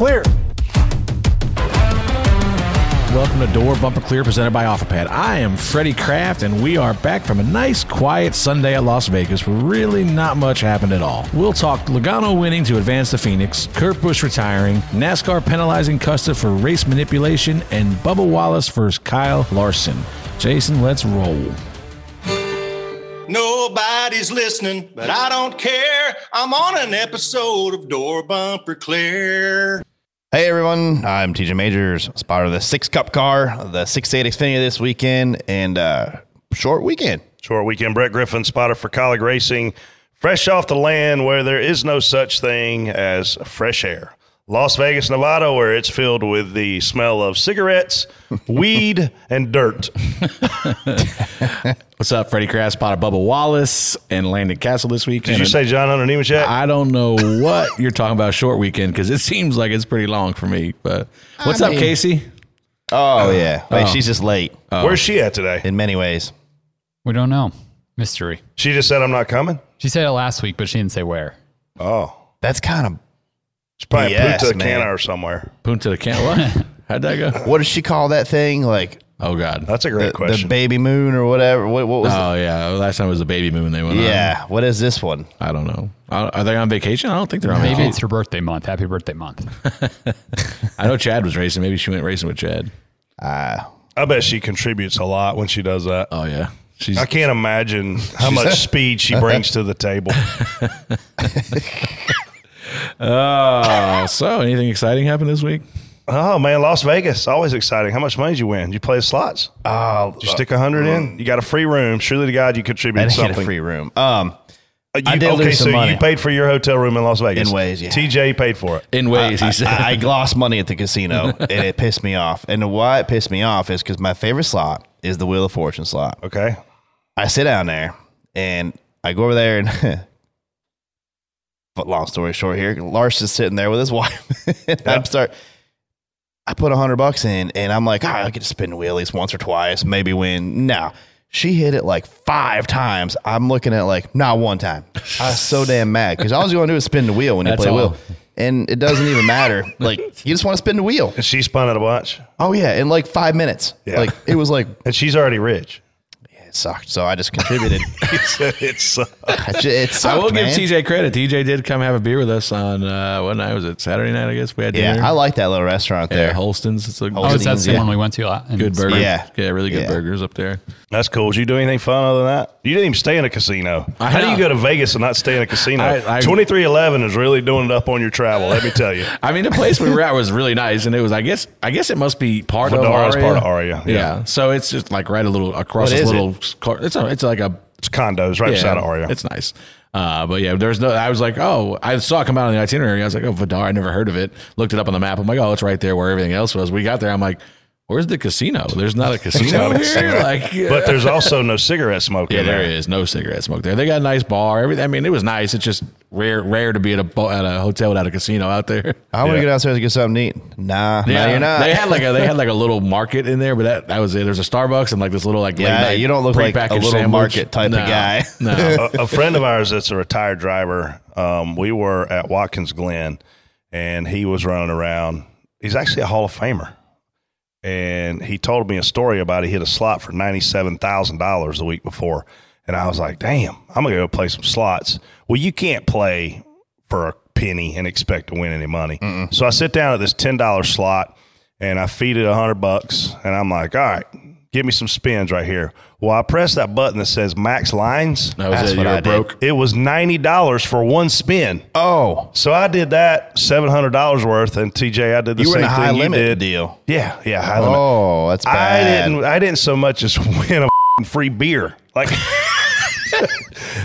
Clear. Welcome to Door Bumper Clear presented by OfferPad. I am Freddie Kraft, and we are back from a nice, quiet Sunday at Las Vegas where really not much happened at all. We'll talk Logano winning to advance to Phoenix, Kurt Busch retiring, NASCAR penalizing Custer for race manipulation, and Bubba Wallace versus Kyle Larson. Jason, let's roll. Nobody's listening, but I don't care. I'm on an episode of Door Bumper Clear. Hey everyone, I'm TJ Majors, spotter of the six cup car, the 68 Xfinity this weekend, and uh, short weekend. Short weekend, Brett Griffin, spotter for Kaulig Racing, fresh off the land where there is no such thing as fresh air. Las Vegas, Nevada, where it's filled with the smell of cigarettes, weed, and dirt. What's up, Freddie Kraft, spotted Bubba Wallace and Landon Cassill this week. Did you say John Hunter Nemechek? I don't know what you're talking about short weekend because it seems like it's pretty long for me. But what's up, mean- Casey? Oh, yeah. Wait, Oh. she's just late oh. Where's she at today? in many ways. We don't know. Mystery. She just said I'm not coming. She said it last week, but she didn't say where. Oh, That's kind of she's probably Yes, Punta man. Cana or somewhere. Punta the can. What? How'd that go? what does she call that thing? Like Oh God. That's a great the, question. the baby moon or whatever. What, what was? Oh yeah. Last time was the baby moon they went on. yeah. What is this one? I don't know. I- Are they on vacation? I don't think they're on Maybe vacation. it's her birthday month. Happy birthday month. I know Chad was racing. Maybe she went racing with Chad. Ah, I bet she contributes a lot when she does that. Oh yeah. She's I can't imagine how much speed she brings to the table. Oh, so anything exciting happened this week? Oh man, Las Vegas, always exciting. How much money did you win? Did you play the slots? oh, Did you stick a hundred in? You got a free room. Surely to God you I contributed didn't get a free room. Um, Uh, you- I did okay, lose some so money. you paid for your hotel room in Las Vegas. In ways, yeah. TJ paid for it. In ways, he said. I, I lost money at the casino and it pissed me off. And why it pissed me off is because my favorite slot is the Wheel of Fortune slot. Okay. I sit down there and I go over there and but long story short here, Lars is sitting there with his wife. and I start I put a hundred bucks in and I'm like, "Ah, I get to spin the wheel at least once or twice, maybe win. No. She hit it like five times. I'm looking at like not one time. I was so damn mad because all you want to do is spin the wheel when you That's play all. wheel. And it doesn't even matter. Like you just want to spin the wheel. And she spun out a watch. Oh yeah, in like five minutes. Yeah. Like it was like And she's already rich. It sucked. So I just contributed. He said it's uh, I it sucked, I will man. give TJ credit. TJ did come have a beer with us on uh, what night was it? Saturday night, I guess. We had Yeah. I like that little restaurant yeah, there. Holsteins. It's a Oh, is that the yeah. one we went to? la- in good burger. Yeah. yeah, really good Yeah. burgers up there. that's cool. Did you do anything fun other than that? You didn't even stay in a casino. I How do you go to Vegas and not stay in a casino? I- I- Twenty three eleven is really doing it up on your travel. Let me tell you. I mean, the place we were at was really nice, and it was. I guess. I guess it must be part of Vdara is Aria. part of Aria, yeah. Yeah. So it's just like right a little across What this is little. Car- It's a. It's like a. It's condos right yeah, beside Aria. It's nice. Uh, but yeah, there's no. I was like, oh, I saw it come out on the itinerary. I was like, oh, Vdara. I never heard of it. Looked it up on the map. I'm like, oh, it's right there where everything else was. We got there. I'm like, where's the casino? There's not a casino here. Like, but there's also no cigarette smoke yeah, in there there. is no cigarette smoke there. They got a nice bar. Everything. I mean, it was nice. It's just rare, rare to be at a at a hotel without a casino out there. I want Yeah. to get downstairs and get something to eat. Nah, Yeah, no, you're not. They had like a they had like a little market in there, but that, that was it. There's a Starbucks and like this little like Yeah, you don't look like a prepackaged little sandwich. market type of guy. No, a, a friend of ours that's a retired driver. Um, we were at Watkins Glen, and he was running around. He's actually a Hall of Famer, and he told me a story about he hit a slot for ninety seven thousand dollars the week before, and I was like, "Damn, I'm gonna go play some slots." Well, you can't play for a penny and expect to win any money. So I sit down at this ten dollar slot and I feed it a hundred bucks, and I'm like, all right, give me some spins right here. Well, I press that button that says max lines. That was That's it. what You I were did. broke. It was ninety dollars for one spin. Oh, So I did that seven hundred dollars worth, and TJ, I did the you were same in a high thing you limit did. deal. Yeah, yeah, high limit. Oh, that's I didn't. I didn't so much as win a free beer. Like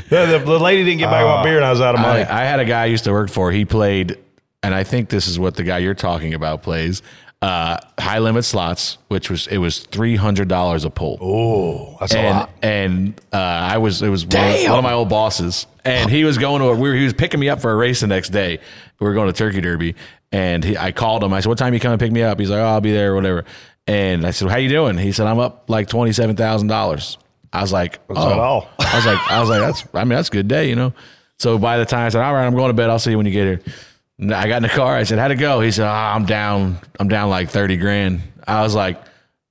the, the, the lady didn't get back my ah. beer, and I was out of money. I, I had a guy I used to work for. He played, and I think this is what the guy you're talking about plays. Uh, high limit slots, which was it was three hundred dollars a pull. oh, that's a and lot. and uh, I was it was one of, one of my old bosses, and he was going to a, we were, he was picking me up for a race the next day. We were going to Turkey Derby, and he, I called him. I said, "What time you come and pick me up?" He's like, "Oh, I'll be there, or whatever." And I said, "How you doing?" He said, "I'm up like twenty seven thousand dollars." I was like, "Oh, that all? I was like, I was like, that's I mean that's a good day, you know. So by the time I said, "All right, I'm going to bed. I'll see you when you get here." And I got in the car. I said, "How'd it go?" He said, ah, "I'm down. I'm down like thirty grand." I was like,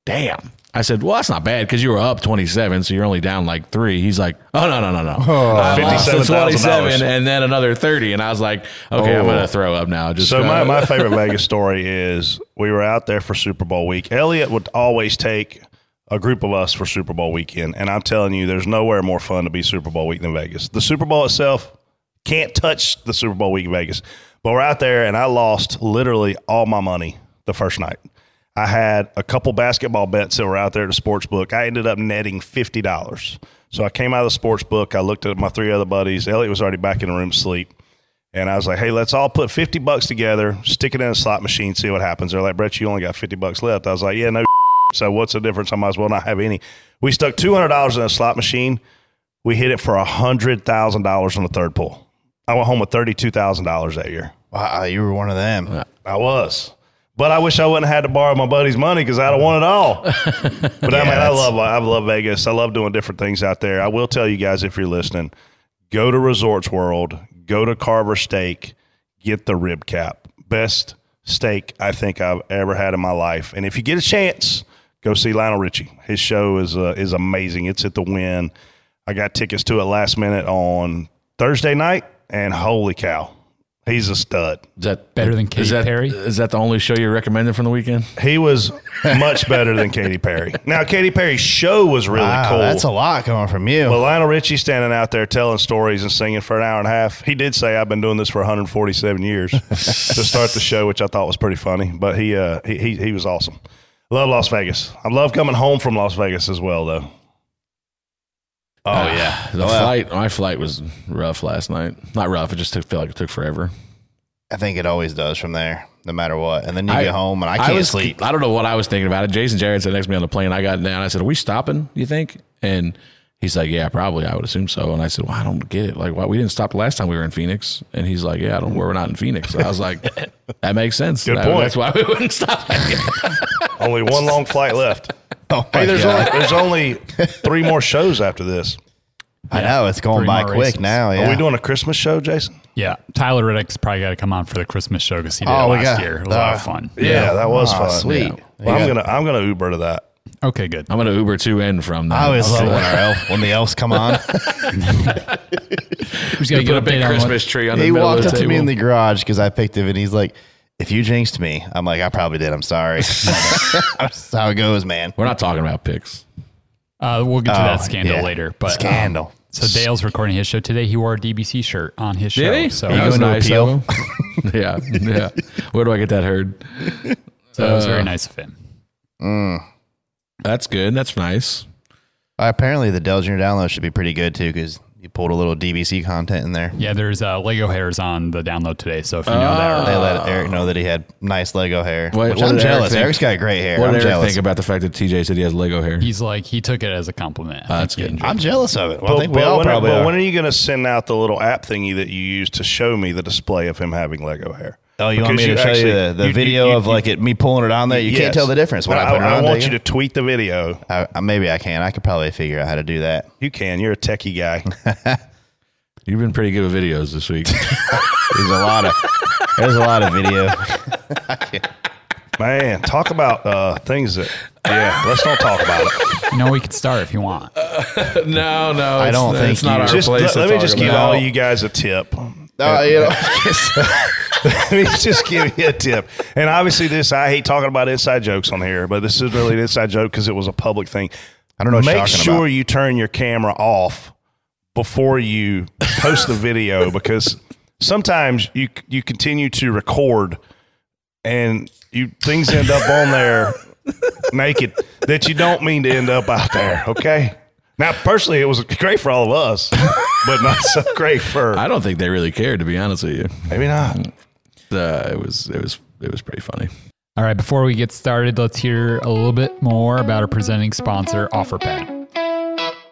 "Damn." I said, "Well, that's not bad because you were up 27, so you're only down like three. He's like, "Oh no, no, no, no, I lost 27 and then another 30." And I was like, "Okay, I'm Oh. gonna throw up now." Just So my, my favorite Vegas story is we were out there for Super Bowl week. Elliot would always take a group of us for Super Bowl weekend, and I'm telling you, there's nowhere more fun to be Super Bowl week than Vegas. The Super Bowl itself can't touch the Super Bowl week in Vegas. But we're out there, and I lost literally all my money the first night. I had a couple basketball bets that were out there at the sports book. I ended up netting fifty dollars. So I came out of the sports book. I looked at my three other buddies. Elliot was already back in the room asleep. And I was like, hey, let's all put 50 bucks together, stick it in a slot machine, see what happens. They're like, Brett, you only got 50 bucks left. I was like, yeah, no. So what's the difference? I might as well not have any. We stuck $200 in a slot machine. We hit it for $100,000 on the third pull. I went home with $32,000 that year. Wow, you were one of them. I was. But I wish I wouldn't have had to borrow my buddy's money because I'd have won it all. but I mean, I love I love Vegas. I love doing different things out there. I will tell you guys if you're listening, go to Resorts World, go to Carversteak, get the rib cap. Best steak I think I've ever had in my life. And if you get a chance, go see Lionel Richie. His show is uh, is amazing. It's at the Wynn. I got tickets to it last minute on Thursday night, and holy cow, he's a stud. is that Better than is Katy that, Perry? Is that the only show you're recommending from the weekend? He was much better than Katy Perry. Now, Katy Perry's show was really Wow, cool. that's a lot coming from you. but Lionel Richie standing out there telling stories and singing for an hour and a half. He did say, "I've been doing this for 147 years" to start the show, which I thought was pretty funny. But he, uh, he, he, he was awesome. Love Las Vegas. I love coming home from Las Vegas as well, though. Oh ah, yeah, The Well, flight, my flight was rough last night. Not rough. It just took, felt like it took forever. I think it always does from there, no matter what. And then you I- get home, and I can't was, sleep. I don't know what I was thinking about it. Jason Jarrett said next to me on the plane. I got down. I said, "Are we stopping? You think?" And he's like, "Yeah, probably. I would assume so." And I said, "Well, I don't get it. Like, why we didn't stop the last time we were in Phoenix?" And he's like, "Yeah, I don't. We're not in Phoenix." So I was like, "That makes sense. Good That- point. That's why we wouldn't stop." Only one long flight left. Oh Hey, there's God. only, there's only three more shows after this. I know it's going by quick races. now. Yeah, Are we doing a Christmas show, Jason? Yeah, Tyler Reddick's probably got to come on for the Christmas show because he did Oh, it last got- year. It was a lot of uh, fun. Yeah, that was Aw, fun. sweet. Yeah. Well, I'm gonna I'm gonna Uber to that. Okay, good. I'm gonna Uber to and from. That. I always love So, when elf when the elves come on. Who's got to put get a big update on Christmas tree on the he walked up to me in the garage because I picked him, and he's like, "If you jinxed me," I'm like, "I probably did. I'm sorry." That's how it goes, man. We're not talking about picks. Uh, we'll get to Oh, that scandal yeah. later. But Scandal. um, so Dale's recording his show today. He wore a DBC shirt on his show. Did he? So, Are that was going to nice appeal? of him. yeah, yeah. Where do I get that heard? so that was very Uh, nice of him. That's good. That's nice. Uh, apparently, the Dale Junior download should be pretty good too because you pulled a little DBC content in there. Yeah, there's uh, Lego hairs on the download today. So if you know Ah. that, They let Eric know that he had nice Lego hair. What- which what I'm did Eric jealous. think? Eric's got great hair. What I'm did Eric jealous. think about the fact that TJ said he has Lego hair? he's like he took it as a compliment. I that's good. I'm jealous of it. Well, I think we all when, probably but are. when are you going to send out the little app thingy that you use to show me the display of him having Lego hair? Oh, you want me to show actually- you the, the you- video you- of you- like it me pulling it on there? You Yes. can't tell the difference when I, I, put it I on. want do you to tweet the video. I, I- maybe I can. I could probably figure out how to do that. You can. You're a techie guy. You've been pretty good with videos this week. There's a lot of there's a lot of video. Man, talk about uh, things that. Yeah, let's don't talk about it. You know, we could start if you want. no, no. I don't think it's not you- our Just place. let, to let me talk just give all you guys a tip. Uh, you know, Let me just give you a tip. And obviously, this I hate talking about inside jokes on here, but this is really an inside joke because it was a public thing. I don't know what you're Make sure about. you turn your camera off before you post the video because sometimes you you continue to record and you things end up on there naked that you don't mean to end up out there. Okay. Now, personally, it was great for all of us, but not so great for I don't think they really cared, to be honest with you. maybe not. Uh, it was it was it was pretty funny. All right, before we get started, let's hear a little bit more about our presenting sponsor, OfferPad.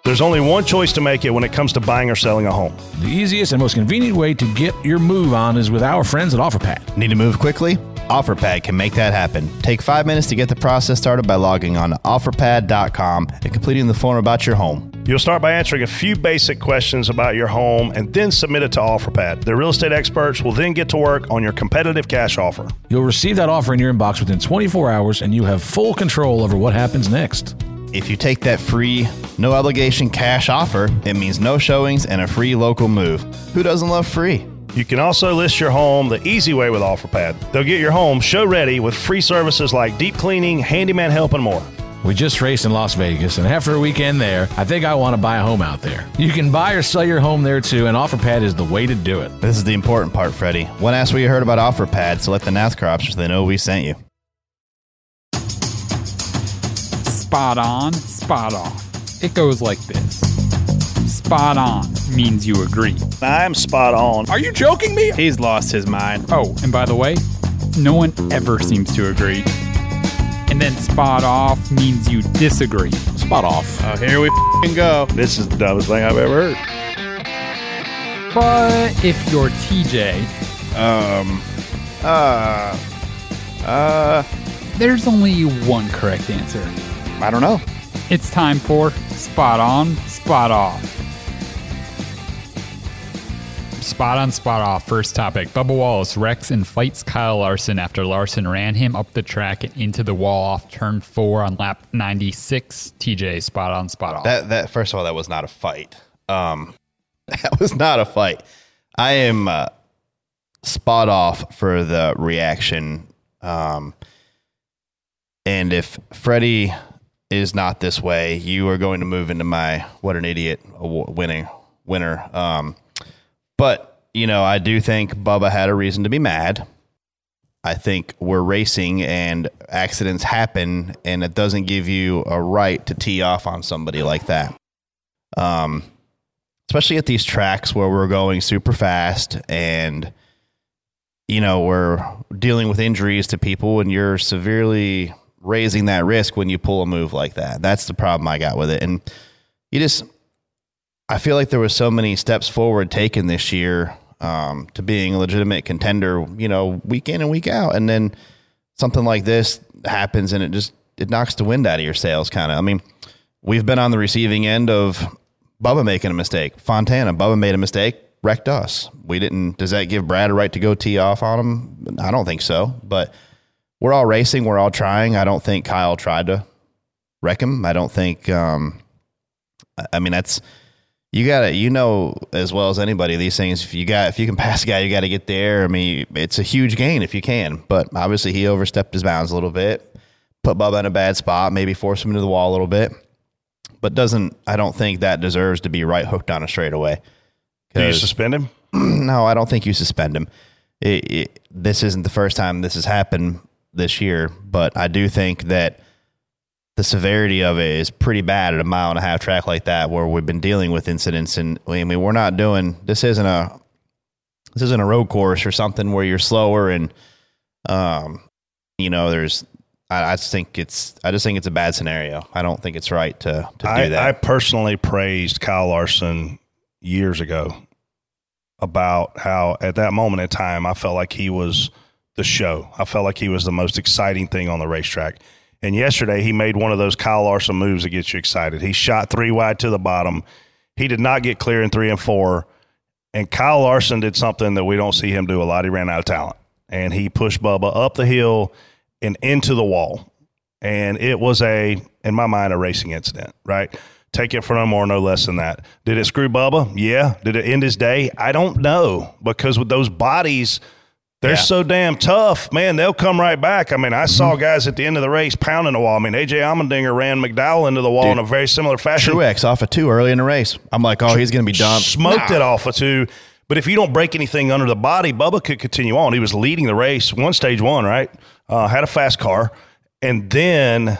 There's only one choice to make it when it comes to buying or selling a home. The easiest and most convenient way to get your move on is with our friends at OfferPad. Need to move quickly? OfferPad can make that happen. Take five minutes to get the process started by logging on to offerpad.com and completing the form about your home. You'll start by answering a few basic questions about your home and then submit it to OfferPad. The real estate experts will then get to work on your competitive cash offer. You'll receive that offer in your inbox within 24 hours, and you have full control over what happens next. If you take that free, no obligation cash offer, it means no showings and a free local move. Who doesn't love free? You can also list your home the easy way with OfferPad. They'll get your home show ready with free services like deep cleaning, handyman help, and more. We just raced in Las Vegas, and after a weekend there, I think I want to buy a home out there. You can buy or sell your home there too, and OfferPad is the way to do it. This is the important part, Freddie. One asked what you heard about OfferPad, so let the NASCAR so they know we sent you. Spot on, spot off. It goes like this Spot on means you agree. I'm spot on. Are you joking me? He's lost his mind. Oh, and by the way, no one ever seems to agree. And then spot off means you disagree. Spot off. Oh, here we f***ing go. This is the dumbest thing I've ever heard. But if you're TJ, um, Uh, uh, there's only one correct answer. I don't know. It's time for Spot On, Spot Off. Spot on, spot off. First topic. Bubba Wallace wrecks and fights Kyle Larson after Larson ran him up the track and into the wall off turn four on lap 96. TJ, spot on, spot off. That that first of all, that was not a fight. Um, that was not a fight. I am uh, spot off for the reaction. Um, and if Freddie is not this way, you are going to move into my what an idiot winning winner. Um, but you know, I do think Bubba had a reason to be mad. I think we're racing and accidents happen, and it doesn't give you a right to tee off on somebody like that. Um, especially at these tracks where we're going super fast and you know we're dealing with injuries to people, and you're severely raising that risk when you pull a move like that. That's the problem I got with it, and you just. I feel like there was so many steps forward taken this year um, to being a legitimate contender, you know, week in and week out, and then something like this happens and it just it knocks the wind out of your sails, kind of. I mean, we've been on the receiving end of Bubba making a mistake. Fontana, Bubba made a mistake, wrecked us. We didn't. Does that give Brad a right to go tee off on him? I don't think so. But we're all racing. We're all trying. I don't think Kyle tried to wreck him. I don't think. Um, I- I mean, that's you got to you know as well as anybody these things. If you got if you can pass a guy, you got to get there. I mean, it's a huge gain if you can. But obviously, he overstepped his bounds a little bit, put Bubba in a bad spot, maybe force him into the wall a little bit. But doesn't I don't think that deserves to be right hooked on a straightaway. Do you suspend him? no, I don't think you suspend him. It, it, this isn't the first time this has happened this year, but I do think that the severity of it is pretty bad at a mile and a half track like that, where we've been dealing with incidents. And I mean, we're not doing this. Isn't a this isn't a road course or something where you're slower and um, you know, there's. I, I just think it's. I just think it's a bad scenario. I don't think it's right to to do I, that. I personally praised Kyle Larson years ago about how at that moment in time I felt like he was the show. I felt like he was the most exciting thing on the racetrack. And yesterday he made one of those Kyle Larson moves that gets you excited. He shot three wide to the bottom. He did not get clear in three and four. And Kyle Larson did something that we don't see him do a lot. He ran out of talent. And he pushed Bubba up the hill and into the wall. And it was a, in my mind, a racing incident, right? Take it for no more, no less than that. Did it screw Bubba? Yeah. Did it end his day? I don't know because with those bodies, they're Yeah. so damn tough, man. They'll come right back. I mean, I Mm-hmm. saw guys at the end of the race pounding the wall. I mean, AJ Allmendinger ran McDowell into the wall in a very similar fashion. Truex off of two early in the race. I'm like, oh, he's going to be dumped. Smoked it off of two. But if you don't break anything under the body, Bubba could continue on. He was leading the race, one stage one, right? Uh, had a fast car, and then,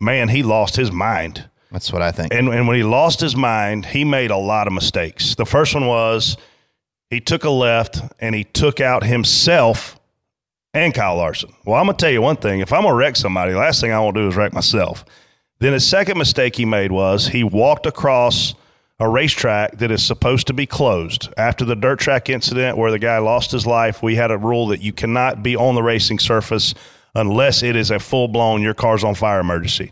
man, he lost his mind. That's what I think. And, and when he lost his mind, he made a lot of mistakes. The first one was he took a left and he took out himself and Kyle Larson. Well, I'm going to tell you one thing. If I'm going to wreck somebody, the last thing I want to do is wreck myself. Then his second mistake he made was he walked across a racetrack that is supposed to be closed. After the dirt track incident where the guy lost his life, we had a rule that you cannot be on the racing surface unless it is a full blown your car's on fire emergency.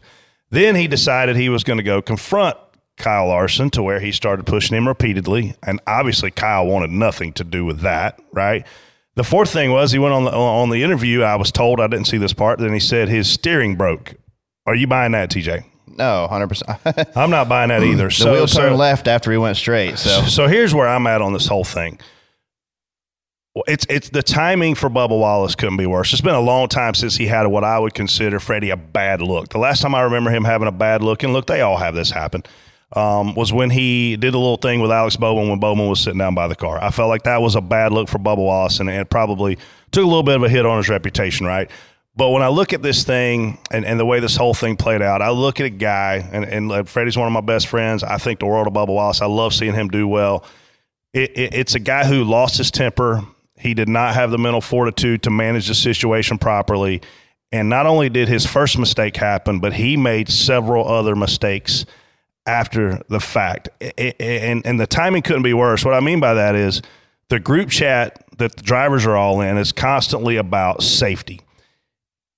Then he decided he was going to go confront Kyle Larson to where he started pushing him repeatedly. And obviously, Kyle wanted nothing to do with that, right? The fourth thing was he went on the, on the interview. I was told, I didn't see this part. Then he said his steering broke. Are you buying that, TJ? no, 100%. I'm not buying that either. so, wheel so- turned left after he went straight. So so here's where I'm at on this whole thing. It's it's the timing for Bubba Wallace couldn't be worse. It's been a long time since he had what I would consider Freddie a bad look. The last time I remember him having a bad look, and look, they all have this happen, um, was when he did a little thing with Alex Bowman when Bowman was sitting down by the car. I felt like that was a bad look for Bubba Wallace, and it probably took a little bit of a hit on his reputation, right? But when I look at this thing and, and the way this whole thing played out, I look at a guy, and, and Freddie's one of my best friends. I think the world of Bubba Wallace. I love seeing him do well. It, it, it's a guy who lost his temper. He did not have the mental fortitude to manage the situation properly. And not only did his first mistake happen, but he made several other mistakes after the fact. And, and the timing couldn't be worse. What I mean by that is the group chat that the drivers are all in is constantly about safety.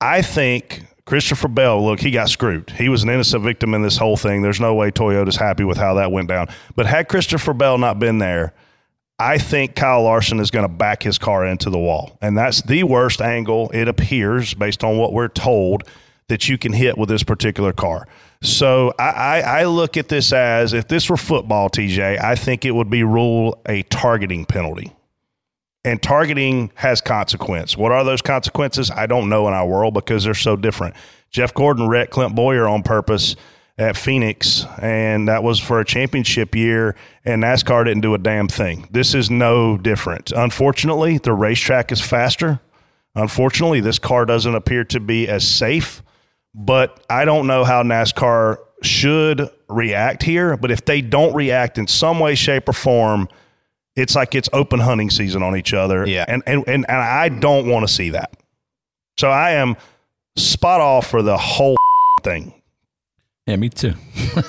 I think Christopher Bell, look, he got screwed. He was an innocent victim in this whole thing. There's no way Toyota's happy with how that went down. But had Christopher Bell not been there, I think Kyle Larson is going to back his car into the wall. And that's the worst angle, it appears, based on what we're told, that you can hit with this particular car. So I, I, I look at this as if this were football, TJ, I think it would be rule a targeting penalty and targeting has consequence. What are those consequences? I don't know in our world because they're so different. Jeff Gordon wrecked Clint Bowyer on purpose at Phoenix, and that was for a championship year, and NASCAR didn't do a damn thing. This is no different. Unfortunately, the racetrack is faster. Unfortunately, this car doesn't appear to be as safe, but I don't know how NASCAR should react here. But if they don't react in some way, shape, or form, it's like it's open hunting season on each other. Yeah. And and and, and I don't want to see that. So I am spot off for the whole thing. Yeah, me too.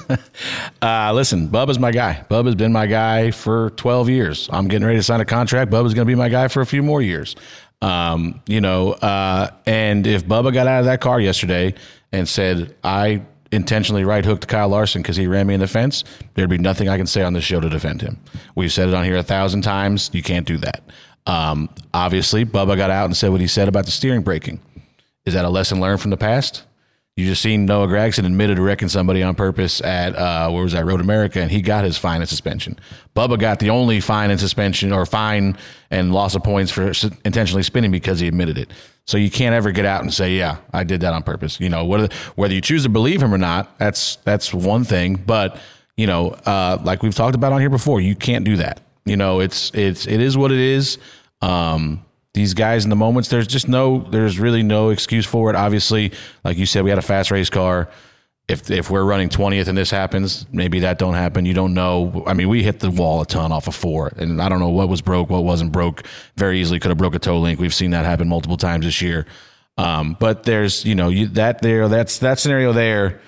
uh, listen, Bubba's my guy. Bubba's been my guy for 12 years. I'm getting ready to sign a contract. Bubba's going to be my guy for a few more years. Um, you know, uh, and if Bubba got out of that car yesterday and said, I intentionally right hooked Kyle Larson because he ran me in the fence, there'd be nothing I can say on this show to defend him. We've said it on here a thousand times. You can't do that. Um, obviously, Bubba got out and said what he said about the steering braking. Is that a lesson learned from the past? You just seen Noah Gragson admitted to wrecking somebody on purpose at uh, where was that Road America, and he got his fine and suspension. Bubba got the only fine and suspension, or fine and loss of points for intentionally spinning because he admitted it. So you can't ever get out and say, "Yeah, I did that on purpose." You know, whether whether you choose to believe him or not, that's that's one thing. But you know, uh, like we've talked about on here before, you can't do that. You know, it's it's it is what it is. Um, these guys in the moments, there's just no, there's really no excuse for it. Obviously, like you said, we had a fast race car. If if we're running twentieth and this happens, maybe that don't happen. You don't know. I mean, we hit the wall a ton off of four, and I don't know what was broke, what wasn't broke. Very easily could have broke a toe link. We've seen that happen multiple times this year. Um, but there's, you know, you, that there, that's that scenario there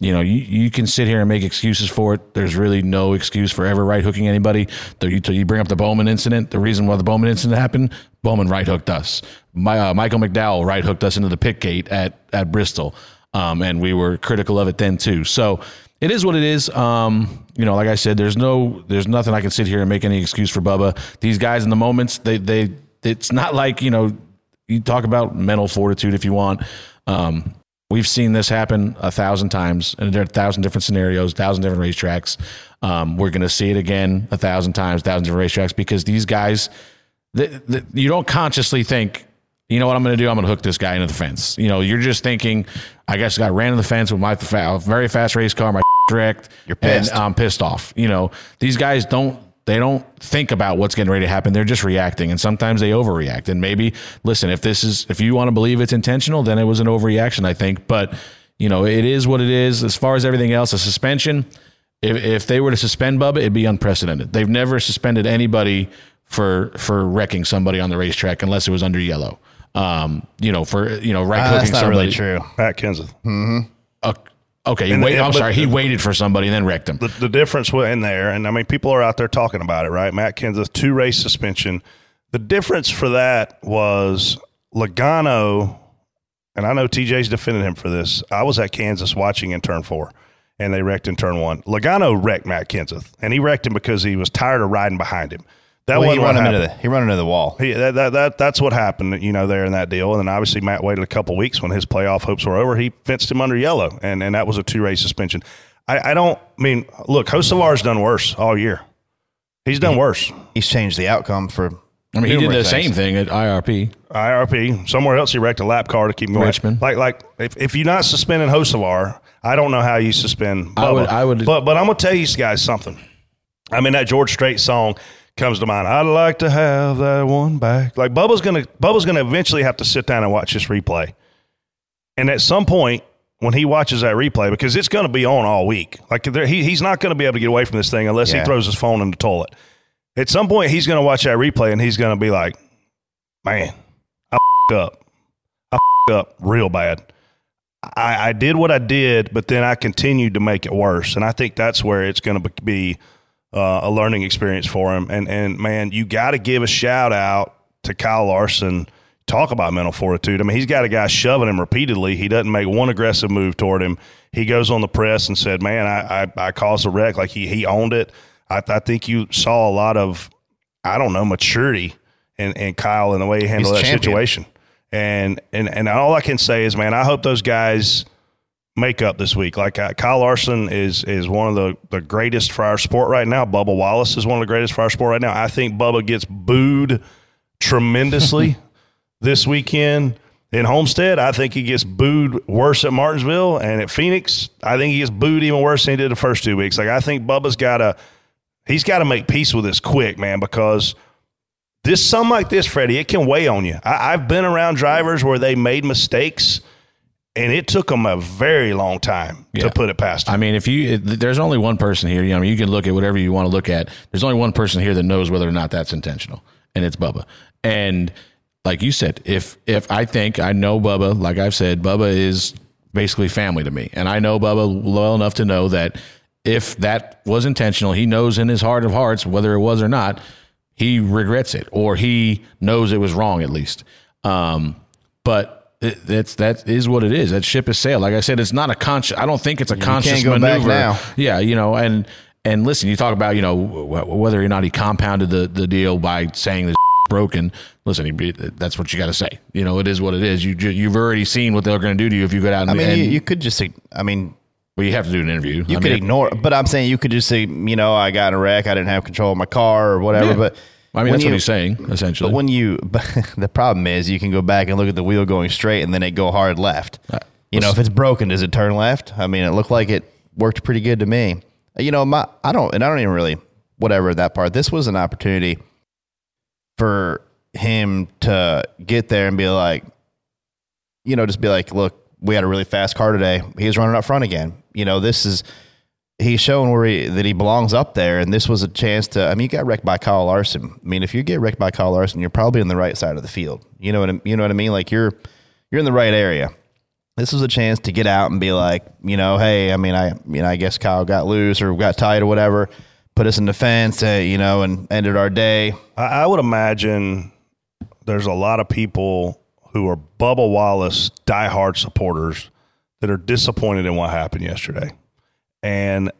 you know, you, you can sit here and make excuses for it. There's really no excuse for ever right hooking anybody. The, you, you bring up the Bowman incident. The reason why the Bowman incident happened, Bowman right hooked us. My, uh, Michael McDowell right hooked us into the pit gate at at Bristol, um, and we were critical of it then too. So it is what it is. Um, you know, like I said, there's no, there's nothing I can sit here and make any excuse for Bubba. These guys in the moments, they they, it's not like you know, you talk about mental fortitude if you want. Um, We've seen this happen a thousand times, and there are a thousand different scenarios, a thousand different racetracks. Um, we're going to see it again a thousand times, thousand different racetracks because these guys, th th you don't consciously think, you know what I'm going to do? I'm going to hook this guy into the fence. You know, you're just thinking, I guess I ran into the fence with my very fast race car, my wrecked. You're pissed. And I'm pissed off. You know, these guys don't they don't think about what's getting ready to happen. They're just reacting, and sometimes they overreact. And maybe listen, if this is if you want to believe it's intentional, then it was an overreaction, I think. But you know, it is what it is. As far as everything else, a suspension. If, if they were to suspend Bubba, it'd be unprecedented. They've never suspended anybody for for wrecking somebody on the racetrack unless it was under yellow. Um, you know, for you know, right Ah, clicking that's not somebody. really true. Pat Kenseth. Uh, okay, And- wait, and- I'm sorry. He waited for somebody and then wrecked him. the, the difference in there, and I mean, people are out there talking about it, right? Matt Kenseth, two race suspension. The difference for that was Logano, and I know TJ's defended him for this. I was at Kansas watching in turn four, and they wrecked in turn one. Logano wrecked Matt Kenseth, and he wrecked him because he was tired of riding behind him. That Well, he wasn't run him into happened. the he run into the wall. He, that, that, that, that's what happened, you know, there in that deal. And then obviously Matt waited a couple weeks when his playoff hopes were over. He fenced him under yellow, and, and that was a two race suspension. I, I don't I mean, look, Hocevar's done worse all year. He's done worse. He's changed the outcome for. I mean, he did the numerous same thing at IRP. IRP somewhere else he wrecked a lap car to keep him going. Richmond. Like like if, if you're not suspending Hosevar, I don't know how you suspend. Bubba. I would- I would- But but I'm gonna tell you guys something. I mean that George Strait song comes to mind. I'd like to have that one back. Like Bubba's gonna Bubba's gonna eventually have to sit down and watch this replay. And at some point when he watches that replay, because it's going to be on all week, like there, he, he's not going to be able to get away from this thing unless he throws his phone in the toilet. At some point, he's going to watch that replay and he's going to be like, "Man, I up. I up real bad. I, I did what I did, but then I continued to make it worse. And I think that's where it's going to be uh, a learning experience for him. And and man, you got to give a shout out to Kyle Larson. Talk about mental fortitude. I mean, he's got a guy shoving him repeatedly. He doesn't make one aggressive move toward him. He goes on the press and said, "Man, I I, I caused a wreck." Like he he owned it. I, I think you saw a lot of I don't know maturity in, in Kyle and the way he handled He's that champion. situation. And and and all I can say is, man, I hope those guys make up this week. Like uh, Kyle Larson is is one of the, the greatest for our sport right now. Bubba Wallace is one of the greatest for our sport right now. I think Bubba gets booed tremendously this weekend in Homestead. I think he gets booed worse at Martinsville and at Phoenix. I think he gets booed even worse than he did the first two weeks. Like I think Bubba's got to he's got to make peace with this quick, man, because this something like this, Freddie, it can weigh on you. I, I've been around drivers where they made mistakes, and it took them a very long time Yeah. to put it past them. I mean, if you, there's only one person here. You know, I mean, you can look at whatever you want to look at. There's only one person here that knows whether or not that's intentional, and it's Bubba. And like you said, if if I think I know Bubba, like I've said, Bubba is basically family to me, and I know Bubba well enough to know that if that was intentional, he knows in his heart of hearts whether it was or not. He regrets it, or he knows it was wrong at least. Um, but it, that's that is what it is. That ship has sailed. Like I said, it's not a conscious. I don't think it's a conscious go back maneuver. now. Yeah, you know, and and listen, you talk about you know whether or not he compounded the the deal by saying this broken. Listen, he, that's what you got to say. You know, it is what it is. You you've already seen what they're going to do to you if you go out and, I mean, you, you could just. I mean, well, you have to do an interview. you I could mean, ignore. But I'm saying you could just say, you know, I got in a wreck. I didn't have control of my car or whatever. Yeah. But I mean, when that's you- what he's saying essentially. But when you, but the problem is, you can go back and look at the wheel going straight, and then it go hard left. Uh, You know, if it's broken, does it turn left? I mean, it looked like it worked pretty good to me. You know, my I don't, and I don't even really whatever that part. This was an opportunity for him to get there and be like, you know, just be like, look, we had a really fast car today. He's running up front again. You know, this is he's showing where he that he belongs up there, and this was a chance to. I mean, you got wrecked by Kyle Larson. I mean, if you get wrecked by Kyle Larson, you're probably on the right side of the field. You know what I, you know what I mean? Like you're you're in the right area. This was a chance to get out and be like, you know, hey, I mean, I, you know, I guess Kyle got loose or got tight or whatever, put us in defense, uh, you know, and ended our day. I, I would imagine there's a lot of people who are Bubba Wallace diehard supporters that are disappointed in what happened yesterday. And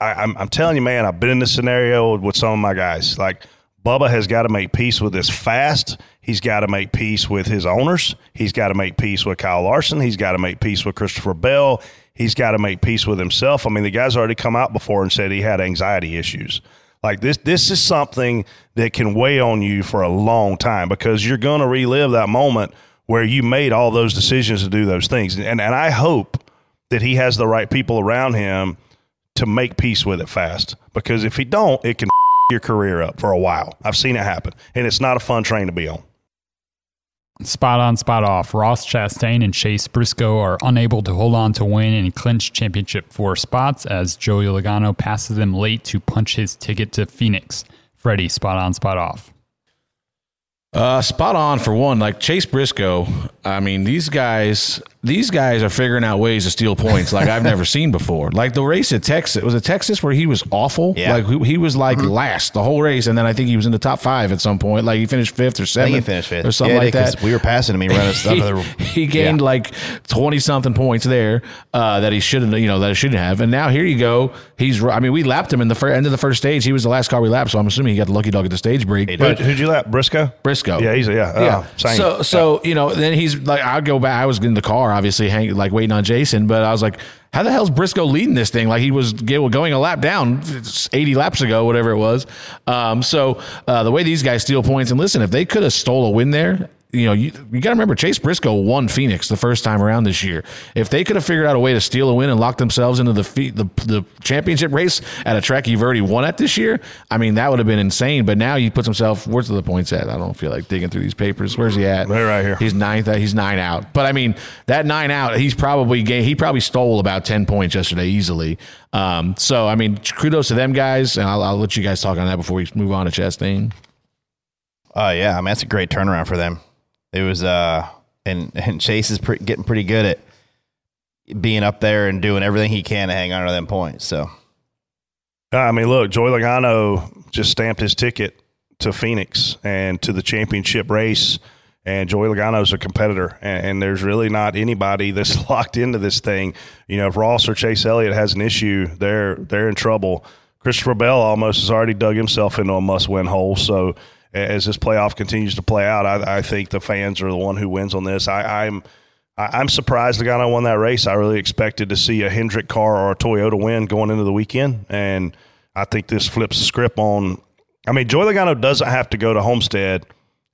I, I'm, I'm telling you, man, I've been in this scenario with some of my guys. Like Bubba has got to make peace with this fast. He's got to make peace with his owners. He's got to make peace with Kyle Larson. He's got to make peace with Christopher Bell. He's got to make peace with himself. I mean, the guy's already come out before and said he had anxiety issues. Like this, this is something that can weigh on you for a long time because you're going to relive that moment where you made all those decisions to do those things. And, and I hope that he has the right people around him to make peace with it fast because if he don't, it can your career up for a while. I've seen it happen, and it's not a fun train to be on. Spot on, spot off. Ross Chastain and Chase Briscoe are unable to hold on to win and clinch championship four spots as Joey Logano passes them late to punch his ticket to Phoenix. Freddie, spot on, spot off. Uh, spot on for one. Like Chase Briscoe, I mean, these guys, these guys are figuring out ways to steal points like I've never seen before. Like the race at Texas, was it Texas where he was awful? Yeah. Like he, he was like last the whole race, and then I think he was in the top five at some point. Like he finished fifth or I seventh. think he finished fifth or something Yeah, like 'cause that. We were passing him. He ran us he, another. he gained Yeah. like twenty something points there uh, that he shouldn't, you know, that he shouldn't have. And now here you go. He's, I mean, we lapped him in the fir- end of the first stage. He was the last car we lapped, so I'm assuming he got the lucky dog at the stage break. Who, But who'd you lap? Briscoe? Briscoe. Yeah, he's a, yeah. yeah. Uh, same. So so you know, then he's like, I'll go back. I was in the car, obviously, hang, like waiting on Jason, but I was like, how the hell's Briscoe leading this thing? Like he was going a lap down, eighty laps ago, whatever it was. Um, so uh, the way these guys steal points, and listen, if they could have stole a win there. You know, you, you got to remember Chase Briscoe won Phoenix the first time around this year. If they could have figured out a way to steal a win and lock themselves into the fe- the, the championship race at a track you've already won at this year, I mean that would have been insane. But now he puts himself. Where's the points at? I don't feel like digging through these papers. Where's he at? They're right here. He's ninth. He's nine out. But I mean, that nine out, he's probably ga- he probably stole about ten points yesterday easily. Um, so I mean, kudos to them guys, and I'll, I'll let you guys talk on that before we move on to Chastain. Oh yeah, I mean that's a great turnaround for them. It was uh, and and Chase is pre- getting pretty good at being up there and doing everything he can to hang on to them points. So I mean, look, Joey Logano just stamped his ticket to Phoenix and to the championship race. And Joey Logano's a competitor, and, and there's really not anybody that's locked into this thing. You know, if Ross or Chase Elliott has an issue, they're they're in trouble. Christopher Bell almost has already dug himself into a must-win hole. So as this playoff continues to play out, I, I think the fans are the one who wins on this. I, I'm I'm surprised Logano won that race. I really expected to see a Hendrick car or a Toyota win going into the weekend, and I think this flips the script on. I mean, Joey Logano doesn't have to go to Homestead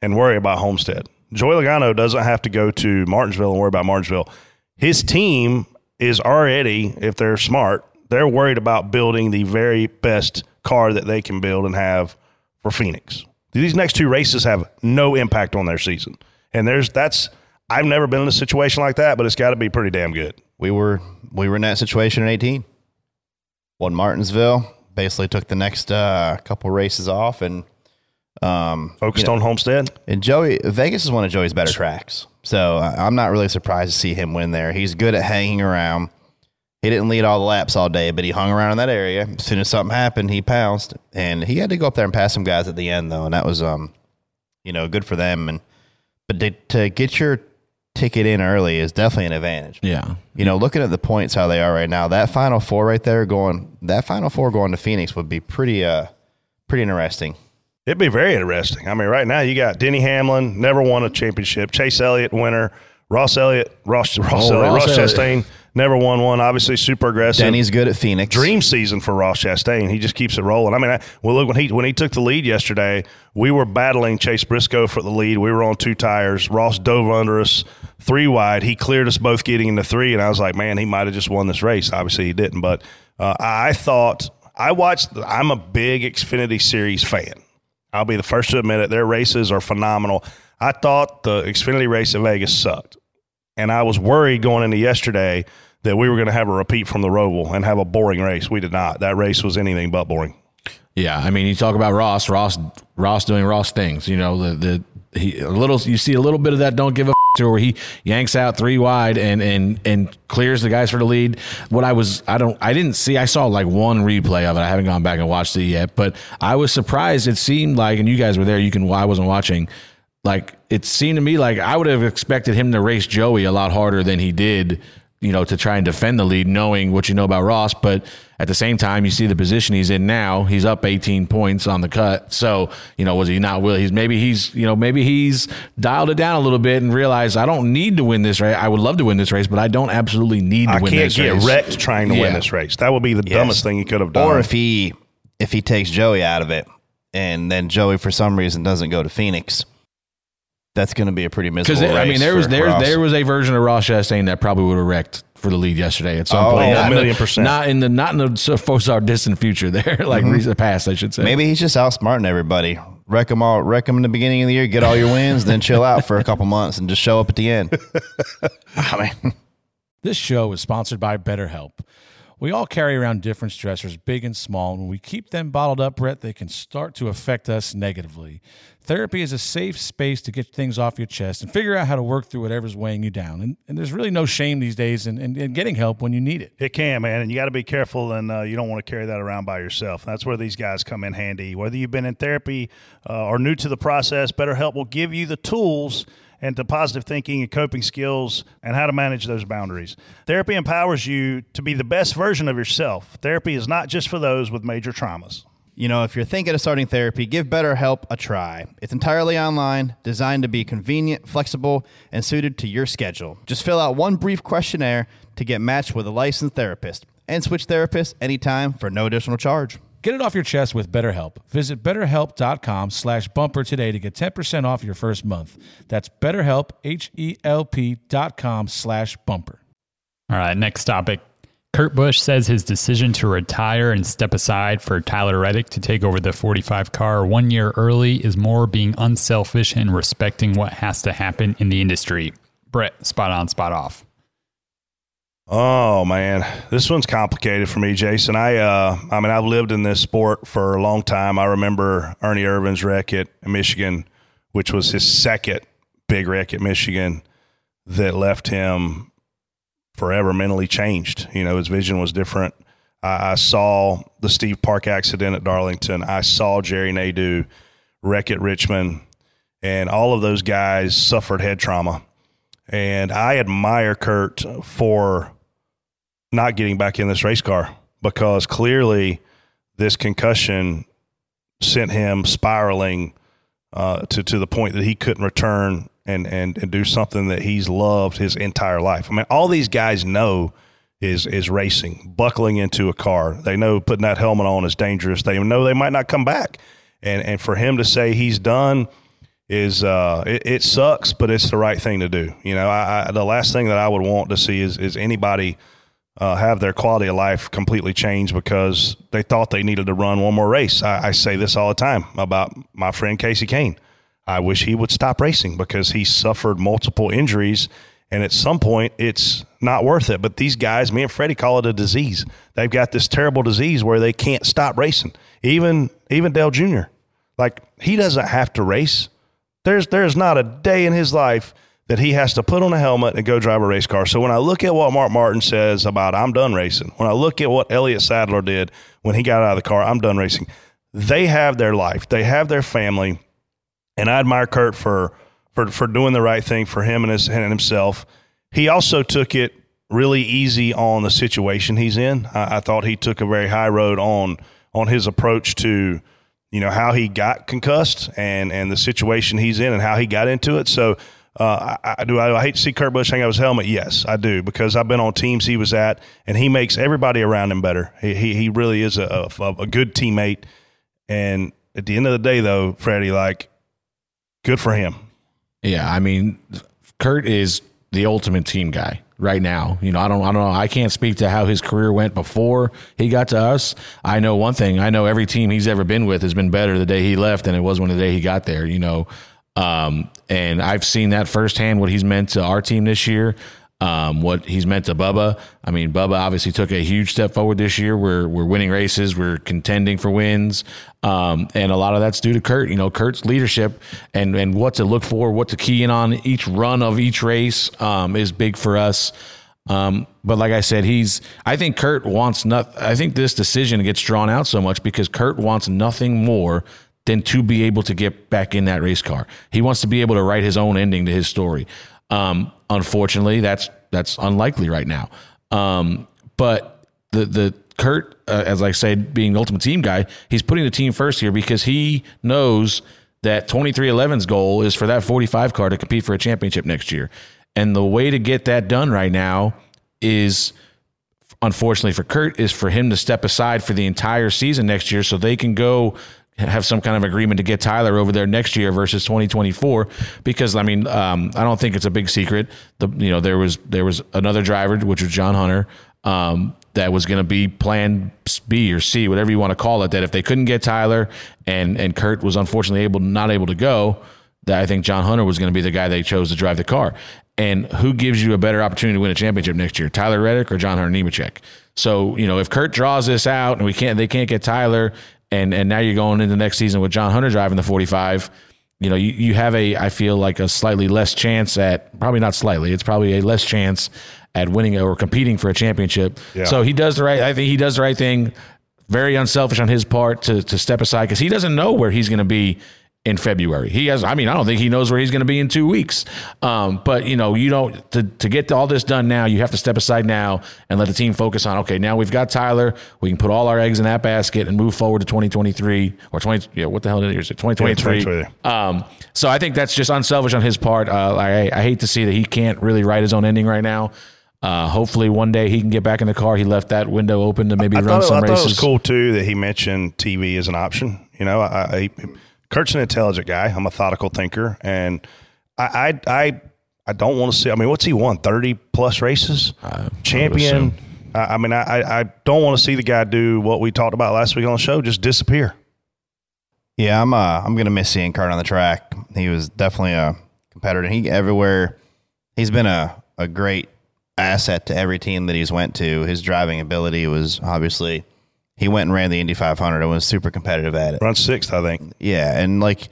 and worry about Homestead. Joey Logano doesn't have to go to Martinsville and worry about Martinsville. His team is already, if they're smart, they're worried about building the very best car that they can build and have for Phoenix. These next two races have no impact on their season, and there's that's. I've never been in a situation like that, but it's got to be pretty damn good. we were we were in that situation in 18. Won Martinsville, basically took the next uh, couple races off, and um, Focused you know, on Homestead. And Joey Vegas is one of Joey's better tracks, so uh, I'm not really surprised to see him win there. He's good at hanging around. He didn't lead all the laps all day, but he hung around in that area. As soon as something happened, he pounced, and he had to go up there and pass some guys at the end, though, and that was um, you know, good for them. And but to, to get your ticket in early is definitely an advantage. Yeah, You know, looking at the points how they are right now, that final four right there going, that final four going to Phoenix would be pretty uh, pretty interesting. It'd be very interesting. I mean, right now you got Denny Hamlin, never won a championship. Chase Elliott, winner. Ross Elliott, Ross Ross Oh, Elliott, Ross Ross Elliott. Chastain, never won one. Obviously, super aggressive. Denny's good at Phoenix. dream season for Ross Chastain. He just keeps it rolling. I mean, I, well, look when he when he took the lead yesterday, we were battling Chase Briscoe for the lead. We were on two tires. Ross dove under us three wide. He cleared us both getting into three, and I was like, man, he might have just won this race. Obviously, he didn't, but uh, I thought I watched. I'm a big Xfinity Series fan. I'll be the first to admit it. Their races are phenomenal. I thought the Xfinity race at Vegas sucked and I was worried going into yesterday that we were going to have a repeat from the Roval and have a boring race. We did not. That race was anything but boring. yeah. I mean, you talk about Ross, Ross, Ross doing Ross things. You know, the the he a little. You see a little bit of that. Don't give a to where he yanks out three wide and and and clears the guys for the lead. What I was, I don't, I didn't see. I saw like one replay of it. I haven't gone back and watched it yet, but I was surprised. It seemed like, and you guys were there. You can. I wasn't watching. Like it seemed to me like I would have expected him to race Joey a lot harder than he did. you know, to try and defend the lead, knowing what you know about Ross. But at the same time, you see the position he's in now. He's up 18 points on the cut. So, you know, was he not will? He's maybe he's, you know, maybe he's dialed it down a little bit and realized I don't need to win this race. I would love to win this race, but I don't absolutely need to I win can't this get race. wrecked trying to Yeah. win this race. That would be the Yes. dumbest thing he could have done. Or if he if he takes Joey out of it, and then Joey for some reason doesn't go to Phoenix, that's going to be a pretty miserable Because. I mean, there was there Ross. there was a version of Ross Chastain that probably would have wrecked for the lead yesterday at some Oh, point. a Not in the- million percent. Not in the not in the so far distant future there, like mm-hmm. recent past, I should say. Maybe he's just outsmarting everybody. Wreck them all. Wreck them in the beginning of the year. Get all your wins, then chill out for a couple months and just show up at the end. I mean, This show is sponsored by BetterHelp. We all carry around different stressors, big and small, and when we keep them bottled up, Brett, they can start to affect us negatively. Therapy is a safe space to get things off your chest and figure out how to work through whatever's weighing you down. And, and there's really no shame these days in, in, in getting help when you need it. It can, man, and you got to be careful, and uh, you don't want to carry that around by yourself. That's where these guys come in handy. Whether you've been in therapy uh, or new to the process, BetterHelp will give you the tools and to positive thinking and coping skills and how to manage those boundaries. Therapy empowers you to be the best version of yourself. Therapy is not just for those with major traumas. You know, if you're thinking of starting therapy, give BetterHelp a try. It's entirely online, designed to be convenient, flexible, and suited to your schedule. Just fill out one brief questionnaire to get matched with a licensed therapist and switch therapists anytime for no additional charge. Get it off your chest with BetterHelp. Visit betterhelp.com slash bumper today to get 10% off your first month. That's betterhelp, H-E-L-P dot com slash bumper. All right, next topic. Kurt Busch says his decision to retire and step aside for Tyler Reddick to take over the 45 car one year early is more being unselfish and respecting what has to happen in the industry. Brett, spot on, spot off. Oh man, this one's complicated for me, Jason. I, uh, I mean, I've lived in this sport for a long time. I remember Ernie Irvan's wreck at Michigan, which was his second big wreck at Michigan, that left him forever mentally changed. You know, his vision was different. I, I saw the Steve Park accident at Darlington. I saw Jerry Nadeau wreck at Richmond, and all of those guys suffered head trauma. And I admire Kurt for not getting back in this race car because clearly this concussion sent him spiraling uh, to to the point that he couldn't return and, and and do something that he's loved his entire life. I mean, all these guys know is is racing, buckling into a car. They know putting that helmet on is dangerous. They know they might not come back, and and for him to say he's done is uh, it, it sucks, but it's the right thing to do. You know, I, I, the last thing that I would want to see is is anybody uh, have their quality of life completely change because they thought they needed to run one more race. I, I say this all the time about my friend Kasey Kahne. I wish he would stop racing because he suffered multiple injuries, and at some point, it's not worth it. But these guys, me and Freddie, call it a disease. They've got this terrible disease where they can't stop racing. Even even Dale Jr. Like he doesn't have to race. There's there's not a day in his life that he has to put on a helmet and go drive a race car. So when I look at what Mark Martin says about I'm done racing, when I look at what Elliott Sadler did when he got out of the car, I'm done racing. They have their life, they have their family, and I admire Kurt for for for doing the right thing for him and his and himself. He also took it really easy on the situation he's in. I, I thought he took a very high road on on his approach to you know how he got concussed and and the situation he's in and how he got into it. So. Uh, I, I do. I, I hate to see Kurt Busch hang out his helmet. Yes, I do because I've been on teams he was at, and he makes everybody around him better. He he, he really is a, a a good teammate. And at the end of the day, though, Freddie, like, good for him. Yeah, I mean, Kurt is the ultimate team guy right now. You know, I don't, I don't know. I can't speak to how his career went before he got to us. I know one thing. I know every team he's ever been with has been better the day he left than it was when the day he got there. You know, um, and I've seen that firsthand. What he's meant to our team this year. Um, what he's meant to Bubba. I mean, Bubba obviously took a huge step forward this year. We're we're winning races. We're contending for wins, um, and a lot of that's due to Kurt. You know, Kurt's leadership and and what to look for, what to key in on each run of each race um, is big for us. Um, but like I said, he's. I think Kurt wants not. I think this decision gets drawn out so much because Kurt wants nothing more than to be able to get back in that race car. He wants to be able to write his own ending to his story. Um, unfortunately, that's that's unlikely right now. Um, but the the Kurt, uh, as I said, being the ultimate team guy, he's putting the team first here because he knows that 23XI's goal is for that 45 car to compete for a championship next year. And the way to get that done right now is unfortunately for Kurt is for him to step aside for the entire season next year so they can go have some kind of agreement to get Tyler over there next year versus 2024 because I mean um, I don't think it's a big secret the you know there was there was another driver which was John Hunter um, that was going to be plan B or C whatever you want to call it that if they couldn't get Tyler and and Kurt was unfortunately able not able to go that I think John Hunter was going to be the guy they chose to drive the car and who gives you a better opportunity to win a championship next year, Tyler Reddick or John Hunter Nemechek? So you know, if Kurt draws this out and we can't, they can't get Tyler, and and now you're going into next season with John Hunter driving the 45. You know, you, you have a I feel like a slightly less chance at probably not slightly, it's probably a less chance at winning or competing for a championship. Yeah. So he does the right. I think he does the right thing. Very unselfish on his part to to step aside because he doesn't know where he's going to be in February. He has, I mean, I don't think he knows where he's going to be in two weeks. Um, but you know, you don't to to get all this done now. You have to step aside now and let the team focus on. Okay, now we've got Tyler. We can put all our eggs in that basket and move forward to 2023 or 20. Yeah, what the hell is it? 2023. Yeah, 2023. Um, so I think that's just unselfish on his part. Uh, I, I hate to see that he can't really write his own ending right now. Uh, hopefully one day he can get back in the car. He left that window open to maybe I run thought, some I thought races. it was cool too that he mentioned TV as an option. You know, I, I Kurt's an intelligent guy, I'm a methodical thinker, and I I I, I don't want to see. I mean, what's he won? Thirty plus races, champion. I, I mean, I I- I don't want to see the guy do what we talked about last week on the show, just disappear. Yeah, I'm uh I'm gonna miss seeing Kurt on the track. He was definitely a competitor. He everywhere he's been a, a great asset to every team that he's went to. His driving ability was obviously he went and ran the Indy 500 and was super competitive at it. Run sixth, I think. Yeah, and like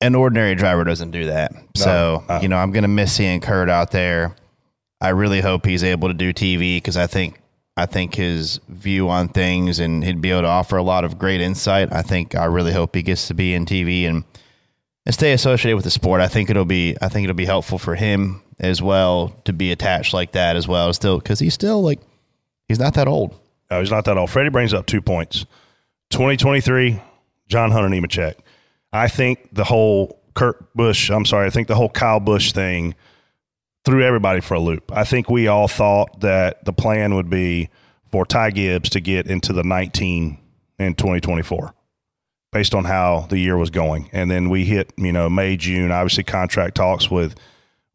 an ordinary driver doesn't do that. so no. you know, I'm gonna miss seeing Kurt out there. I really hope he's able to do TV because I think I think his view on things and he'd be able to offer a lot of great insight. I think I really hope he gets to be in TV and and stay associated with the sport. I think it'll be I think it'll be helpful for him as well to be attached like that as well. Still because he's still like he's not that old. Uh, no, he's not that old. Freddie brings up two points. 2023, John Hunter Nemechek. I think the whole Kurt Busch, I'm sorry, I think the whole Kyle Busch thing threw everybody for a loop. I think we all thought that the plan would be for Ty Gibbs to get into the 19 in 2024 based on how the year was going. And then we hit, you know, May, June, obviously contract talks with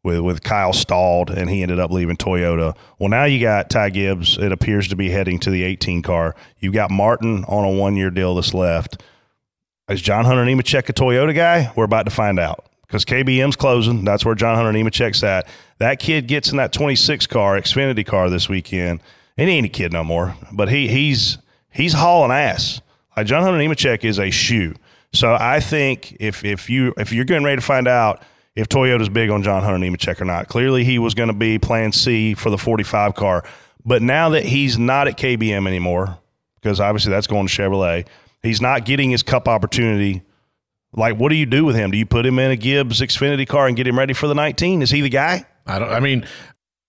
with with Kyle stalled and he ended up leaving Toyota. Well, now you got Ty Gibbs. It appears to be heading to the 18 car. You've got Martin on a one year deal that's left. Is John Hunter Nemechek a Toyota guy? We're about to find out because KBM's closing. That's where John Hunter Nemechek's at. That kid gets in that 26 car, Xfinity car this weekend, he ain't a kid no more. But he he's he's hauling ass. Like John Hunter Nemechek is a shoe. So I think if if you if you're getting ready to find out if Toyota's big on John Hunter Nemechek or not, clearly he was going to be Plan C for the 45 car. But now that he's not at KBM anymore, because obviously that's going to Chevrolet, he's not getting his Cup opportunity. Like, what do you do with him? Do you put him in a Gibbs Xfinity car and get him ready for the 19? Is he the guy? I don't. I mean,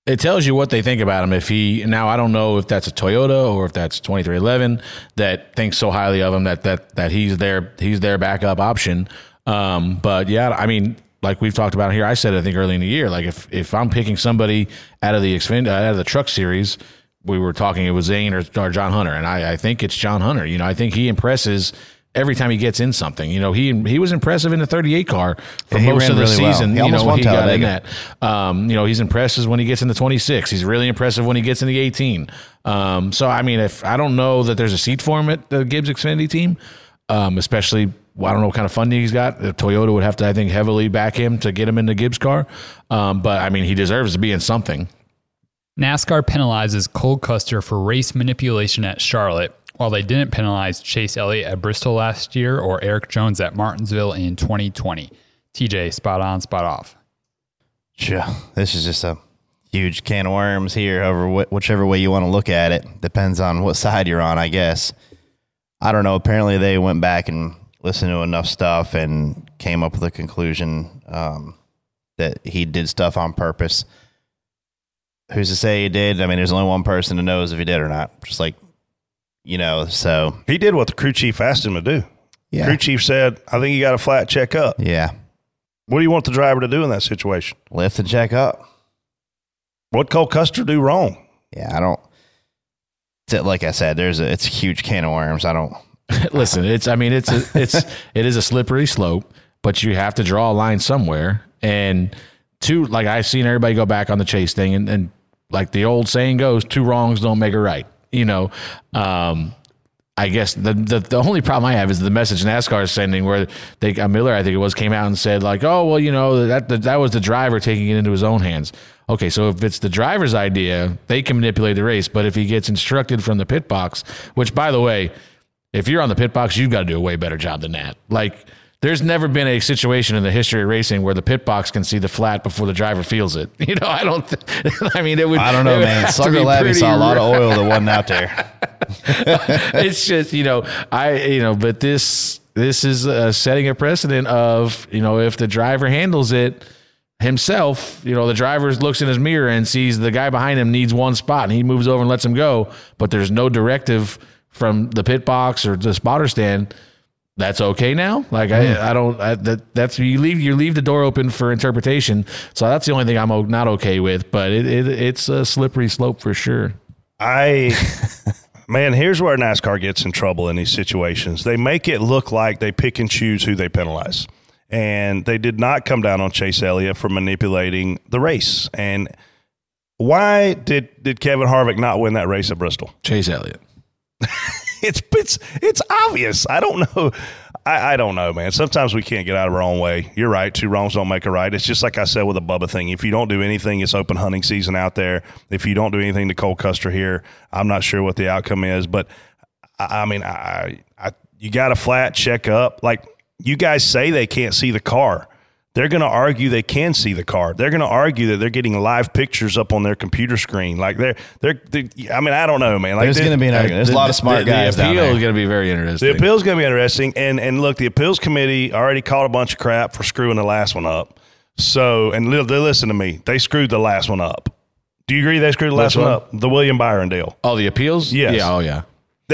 it tells you what they think about him. If he now, I don't know if that's a Toyota or if that's twenty three eleven that thinks so highly of him that that that he's their he's their backup option. Um, but yeah, I mean, like we've talked about here, I said I think early in the year, like if if I'm picking somebody out of the Xfinity out of the Truck Series, we were talking it was Zane or, or John Hunter, and I, I think it's John Hunter. You know, I think he impresses. Every time he gets in something, you know, he he was impressive in the 38 car for Yeah, most of the really well. season. He you know, he got in that. Um, you know, he's impressive when he gets in the 26. He's really impressive when he gets in the 18. Um, so, I mean, if I don't know that there's a seat for him at the Gibbs Xfinity team, um, especially, well, I don't know what kind of funding he's got. Toyota would have to, I think, heavily back him to get him into Gibbs car. Um, but, I mean, he deserves to be in something. NASCAR penalizes Cole Custer for race manipulation at Charlotte, while they didn't penalize Chase Elliott at Bristol last year or Erik Jones at Martinsville in 2020. TJ, spot on, spot off. Sure. This is just a huge can of worms here, over wh- whichever way you want to look at it. Depends on what side you're on, I guess. I don't know. Apparently, they went back and listened to enough stuff and came up with a conclusion. Um, that he did stuff on purpose. Who's to say he did? I mean, there's only one person who knows if he did or not. Just like, you know, so He did what the crew chief asked him to do. yeah, Crew chief said, I think you got a flat check up. yeah, What do you want the driver to do in that situation? lift and check up. What Cole Custer do wrong? Yeah, I don't. Like I said, there's a it's a huge can of worms. I don't. Listen, it's I mean it's a, it's it is a slippery slope, but you have to draw a line somewhere. And two, like I've seen everybody go back on the chase thing, and, and like the old saying goes, two wrongs don't make a right. You know, um, I guess the, the the only problem I have is the message NASCAR is sending, where they uh, Miller, I think it was, came out and said like, oh well, you know that that, that was the driver taking it into his own hands. Okay, so if it's the driver's idea, they can manipulate the race. But if he gets instructed from the pit box, which by the way, if you're on the pit box, you've got to do a way better job than that. Like, there's never been a situation in the history of racing where the pit box can see the flat before the driver feels it. You know, I don't. Th- I mean, it would. I don't know, man. have to Slugger be Labbe saw a lot of oil that wasn't out there. it's just you know I you know but this this is uh, setting a precedent of you know if the driver handles it himself you know the driver looks in his mirror and sees the guy behind him needs one spot and he moves over and lets him go but there's no directive from the pit box or the spotter stand that's okay now like I, I don't I, that that's you leave you leave the door open for interpretation so that's the only thing I'm not okay with but it, it it's a slippery slope for sure I man, here's where NASCAR gets in trouble in these situations. They make it look like they pick and choose who they penalize. And they did not come down on Chase Elliott for manipulating the race. And why did did Kevin Harvick not win that race at Bristol? Chase Elliott It's it's it's obvious. I don't know. I, I don't know, man. Sometimes we can't get out of our own way. You're right. Two wrongs don't make a right. It's just like I said with the Bubba thing. If you don't do anything, it's open hunting season out there. If you don't do anything to Cole Custer here, I'm not sure what the outcome is. But I, I mean, I, I you got a flat check up. Like you guys say they can't see the car. They're going to argue they can see the card. They're going to argue that they're getting live pictures up on their computer screen. Like they're, they're, they I mean, I don't know, man. Like There's going to be an argument. There's a lot of smart the, guys the down appeal there. is going to be very interesting. The appeal is going to be interesting. And and look, the appeals committee already caught a bunch of crap for screwing the last one up. So, and li- they listen to me. They screwed the last one up. Do you agree they screwed the last one one? up? The William Byron deal. Oh, the appeals? Yes. Yeah. Oh, yeah.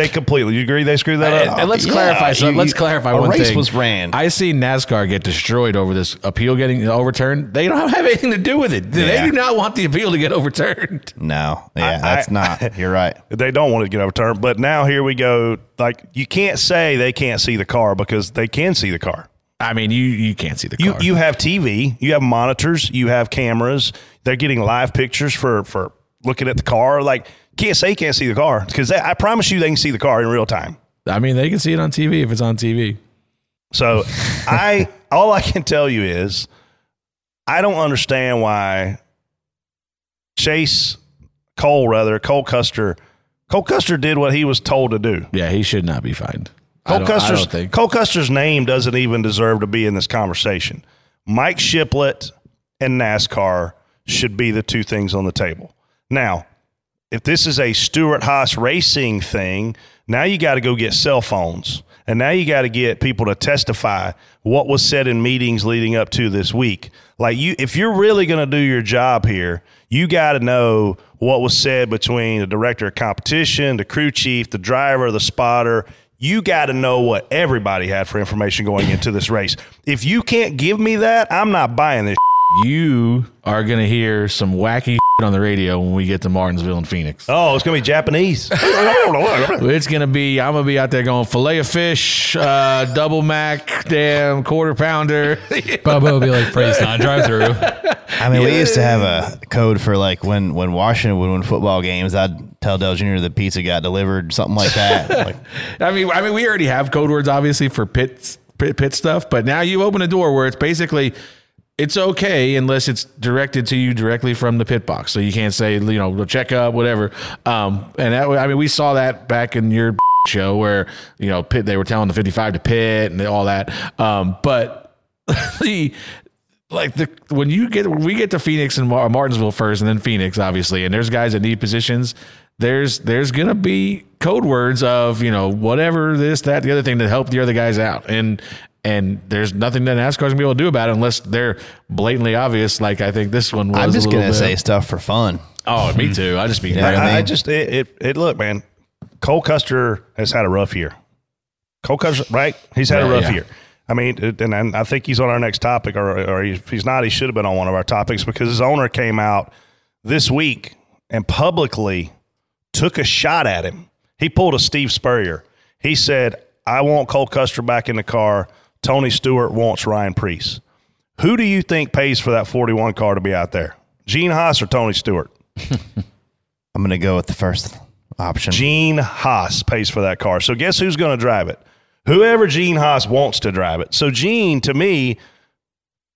They completely. You agree they screwed that up? and let's yeah, clarify. So you- let's you- clarify a one race thing. was ran. I see NASCAR get destroyed over this appeal getting overturned. They don't have anything to do with it. They Yeah. do not want the appeal to get overturned. No, yeah, I- that's I- not. You're right. they don't want it to get overturned. But now here we go. Like you can't say they can't see the car because they can see the car. I mean, you you can't see the You car. you have TV, you have monitors, you have cameras. They're getting live pictures for for looking at the car. Like can't say you can't see the car because I promise you they can see the car in real time. I mean, they can see it on TV if it's on TV. So I all I can tell you is I don't understand why Chase Cole rather Cole Custer Cole Custer did what he was told to do. Yeah, he should not be fined. Cole Custer's. Cole Custer's name doesn't even deserve to be in this conversation. Mike Shiplett and NASCAR should be the two things on the table. Now, if this is a Stewart-Haas racing thing, now you got to go get cell phones. And now you got to get people to testify what was said in meetings leading up to this week. Like you if you're really going to do your job here, you got to know what was said between the director of competition, the crew chief, the driver, the spotter. You got to know what everybody had for information going into this race. If you can't give me that, I'm not buying this. You are going to hear some wacky on the radio when we get to Martinsville and Phoenix. Oh, it's going to be Japanese. It's gonna be. I'm gonna be out there going fillet of fish, uh, double mac, damn quarter pounder. Bubba will be like phrase not drive through. I mean, we used to have a code for like when when Washington would win football games. I'd tell Dale Jr. the pizza got delivered, something like that. like, I mean, I mean, we already have code words obviously for pit pit, pit stuff, but now you open a door where it's basically. It's okay unless it's directed to you directly from the pit box. So you can't say, you know, check up, whatever. Um, and that, I mean, we saw that back in your show where, you know, pit, they were telling the 55 to pit and all that. Um, but the, like the when you get we get to Phoenix and Mar- Martinsville first, and then Phoenix, obviously, and there's guys that need positions. There's there's gonna be code words of you know whatever this that the other thing to help the other guys out, and And there's nothing that NASCAR's gonna be able to do about it unless they're blatantly obvious. Like I think this one was. I'm just a gonna bit. say stuff for fun. Oh, me too. I just be. Yeah, I, I I just it, it it look man. Cole Custer has had a rough year. Cole Custer, right? He's had a rough yeah. year. I mean, and, and I think he's on our next topic, or, or he- if he's not, he should have been on one of our topics because his owner came out this week and publicly took a shot at him. He pulled a Steve Spurrier. He said, "I want Cole Custer back in the car. Tony Stewart wants Ryan Preece. Who do you think pays for that 41 car to be out there? Gene Haas or Tony Stewart?" I'm gonna go with the first option. Gene Haas pays for that car. So guess who's going to drive it? Whoever Gene Haas wants to drive it. So Gene, to me,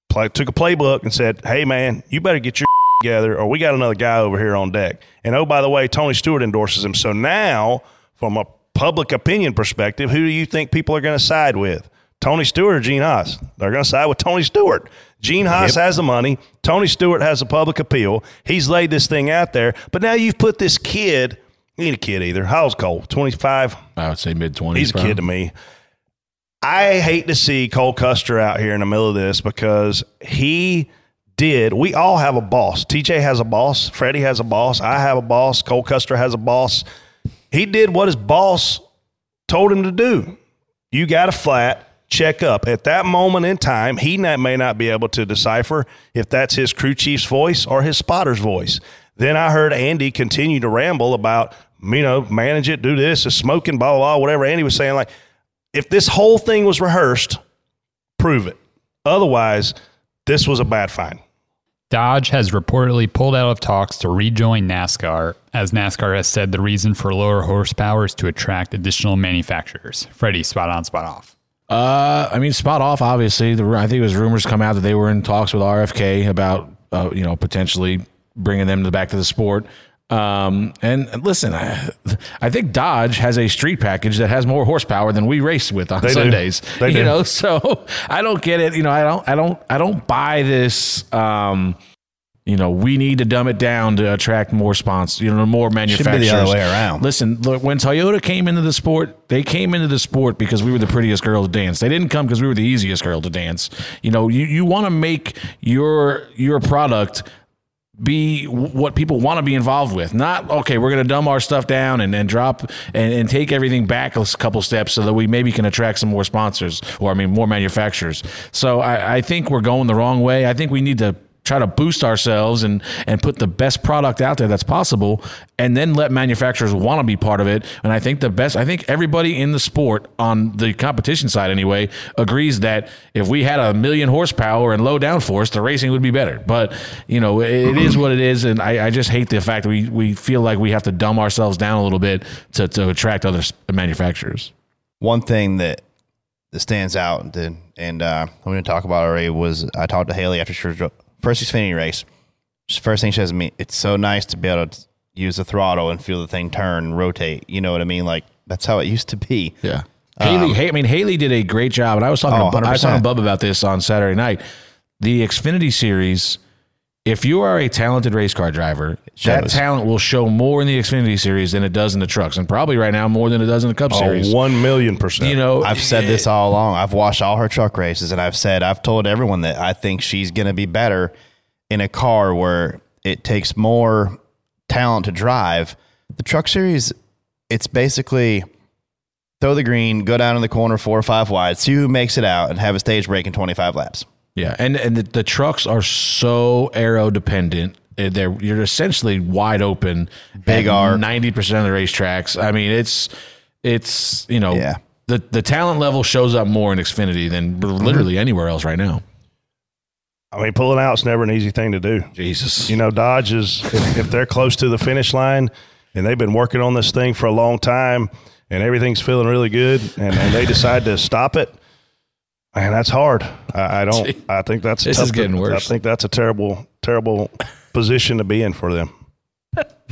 play, took a playbook and said, "Hey man, you better get your together, or we got another guy over here on deck." And oh, by the way, Tony Stewart endorses him. So now, from a public opinion perspective, who do you think people are going to side with? Tony Stewart or Gene Haas? They're going to side with Tony Stewart. Gene Haas has the money. Tony Stewart has a public appeal. He's laid this thing out there. But now you've put this kid, he ain't a kid either. How's Cole? 25? I would say mid twenties. He's a kid to me. I hate to see Cole Custer out here in the middle of this because he did. We all have a boss. TJ has a boss. Freddie has a boss. I have a boss. Cole Custer has a boss. He did what his boss told him to do. You got a flat, check up. At that moment in time, he not, may not be able to decipher if that's his crew chief's voice or his spotter's voice. Then I heard Andy continue to ramble about, you know, manage it, do this, is smoking, blah, blah, blah, whatever. Andy was saying, like, if this whole thing was rehearsed, prove it. Otherwise, this was a bad find. Dodge has reportedly pulled out of talks to rejoin NASCAR, as NASCAR has said the reason for lower horsepower is to attract additional manufacturers. Freddie, spot on, spot off. Uh, I mean, spot off. Obviously, the, I think it was rumors come out that they were in talks with RFK about, uh, you know, potentially bringing them to the back to the sport. Um, and listen, I, I think Dodge has a street package that has more horsepower than we race with on They do. Sundays. They you do. know, so I don't get it. You know, I don't, I don't, I don't buy this. Um, you know, we need to dumb it down to attract more sponsors, you know, more manufacturers. Should be the other way around. Listen, look, when Toyota came into the sport, they came into the sport because we were the prettiest girl to dance. They didn't come because we were the easiest girl to dance. You know, you, you want to make your your product be what people want to be involved with. Not okay, we're going to dumb our stuff down and, and drop and, and take everything back a couple steps so that we maybe can attract some more sponsors or I mean more manufacturers. So I, I think we're going the wrong way. I think we need to try to boost ourselves and and put the best product out there that's possible and then let manufacturers want to be part of it. And i think the best i think everybody in the sport on the competition side anyway agrees that if we had a million horsepower and low downforce the racing would be better. But you know it, it is what it is and I, I just hate the fact that we we feel like we have to dumb ourselves down a little bit to, to attract other manufacturers. One thing that that stands out and and uh, I'm going to talk about already was I talked to Hailie after first Xfinity race. First thing she says to me, it's so nice to be able to use the throttle and feel the thing turn and rotate. You know what I mean? Like that's how it used to be. Yeah. Um, Hailie, Hay- I mean, Hailie did a great job, and I was talking. Oh, to, I was talking to Bub about this on Saturday night. The Xfinity Series, if you are a talented race car driver, that talent will show more in the Xfinity Series than it does in the trucks, and probably right now more than it does in the Cup oh, Series. Oh, one million percent. you know, I've said this all along. I've watched all her truck races, and I've said I've told everyone that I think she's going to be better in a car where it takes more talent to drive. The truck series, it's basically throw the green, go down in the corner four or five wide, see who makes it out, and have a stage break in twenty five laps. Yeah, and and the, the trucks are so aero dependent. Uh, They're you're essentially wide open, Big R, ninety percent of the racetracks. I mean, it's it's you know Yeah. the the talent level shows up more in Xfinity than literally anywhere else right now. I mean, pulling out's never an easy thing to do. Jesus, You know, Dodge is if, if they're close to the finish line and they've been working on this thing for a long time and everything's feeling really good and, and they decide to stop it, man, that's hard. I, I don't. I think that's This tough is getting to- worse. I think that's a terrible, terrible position to be in for them.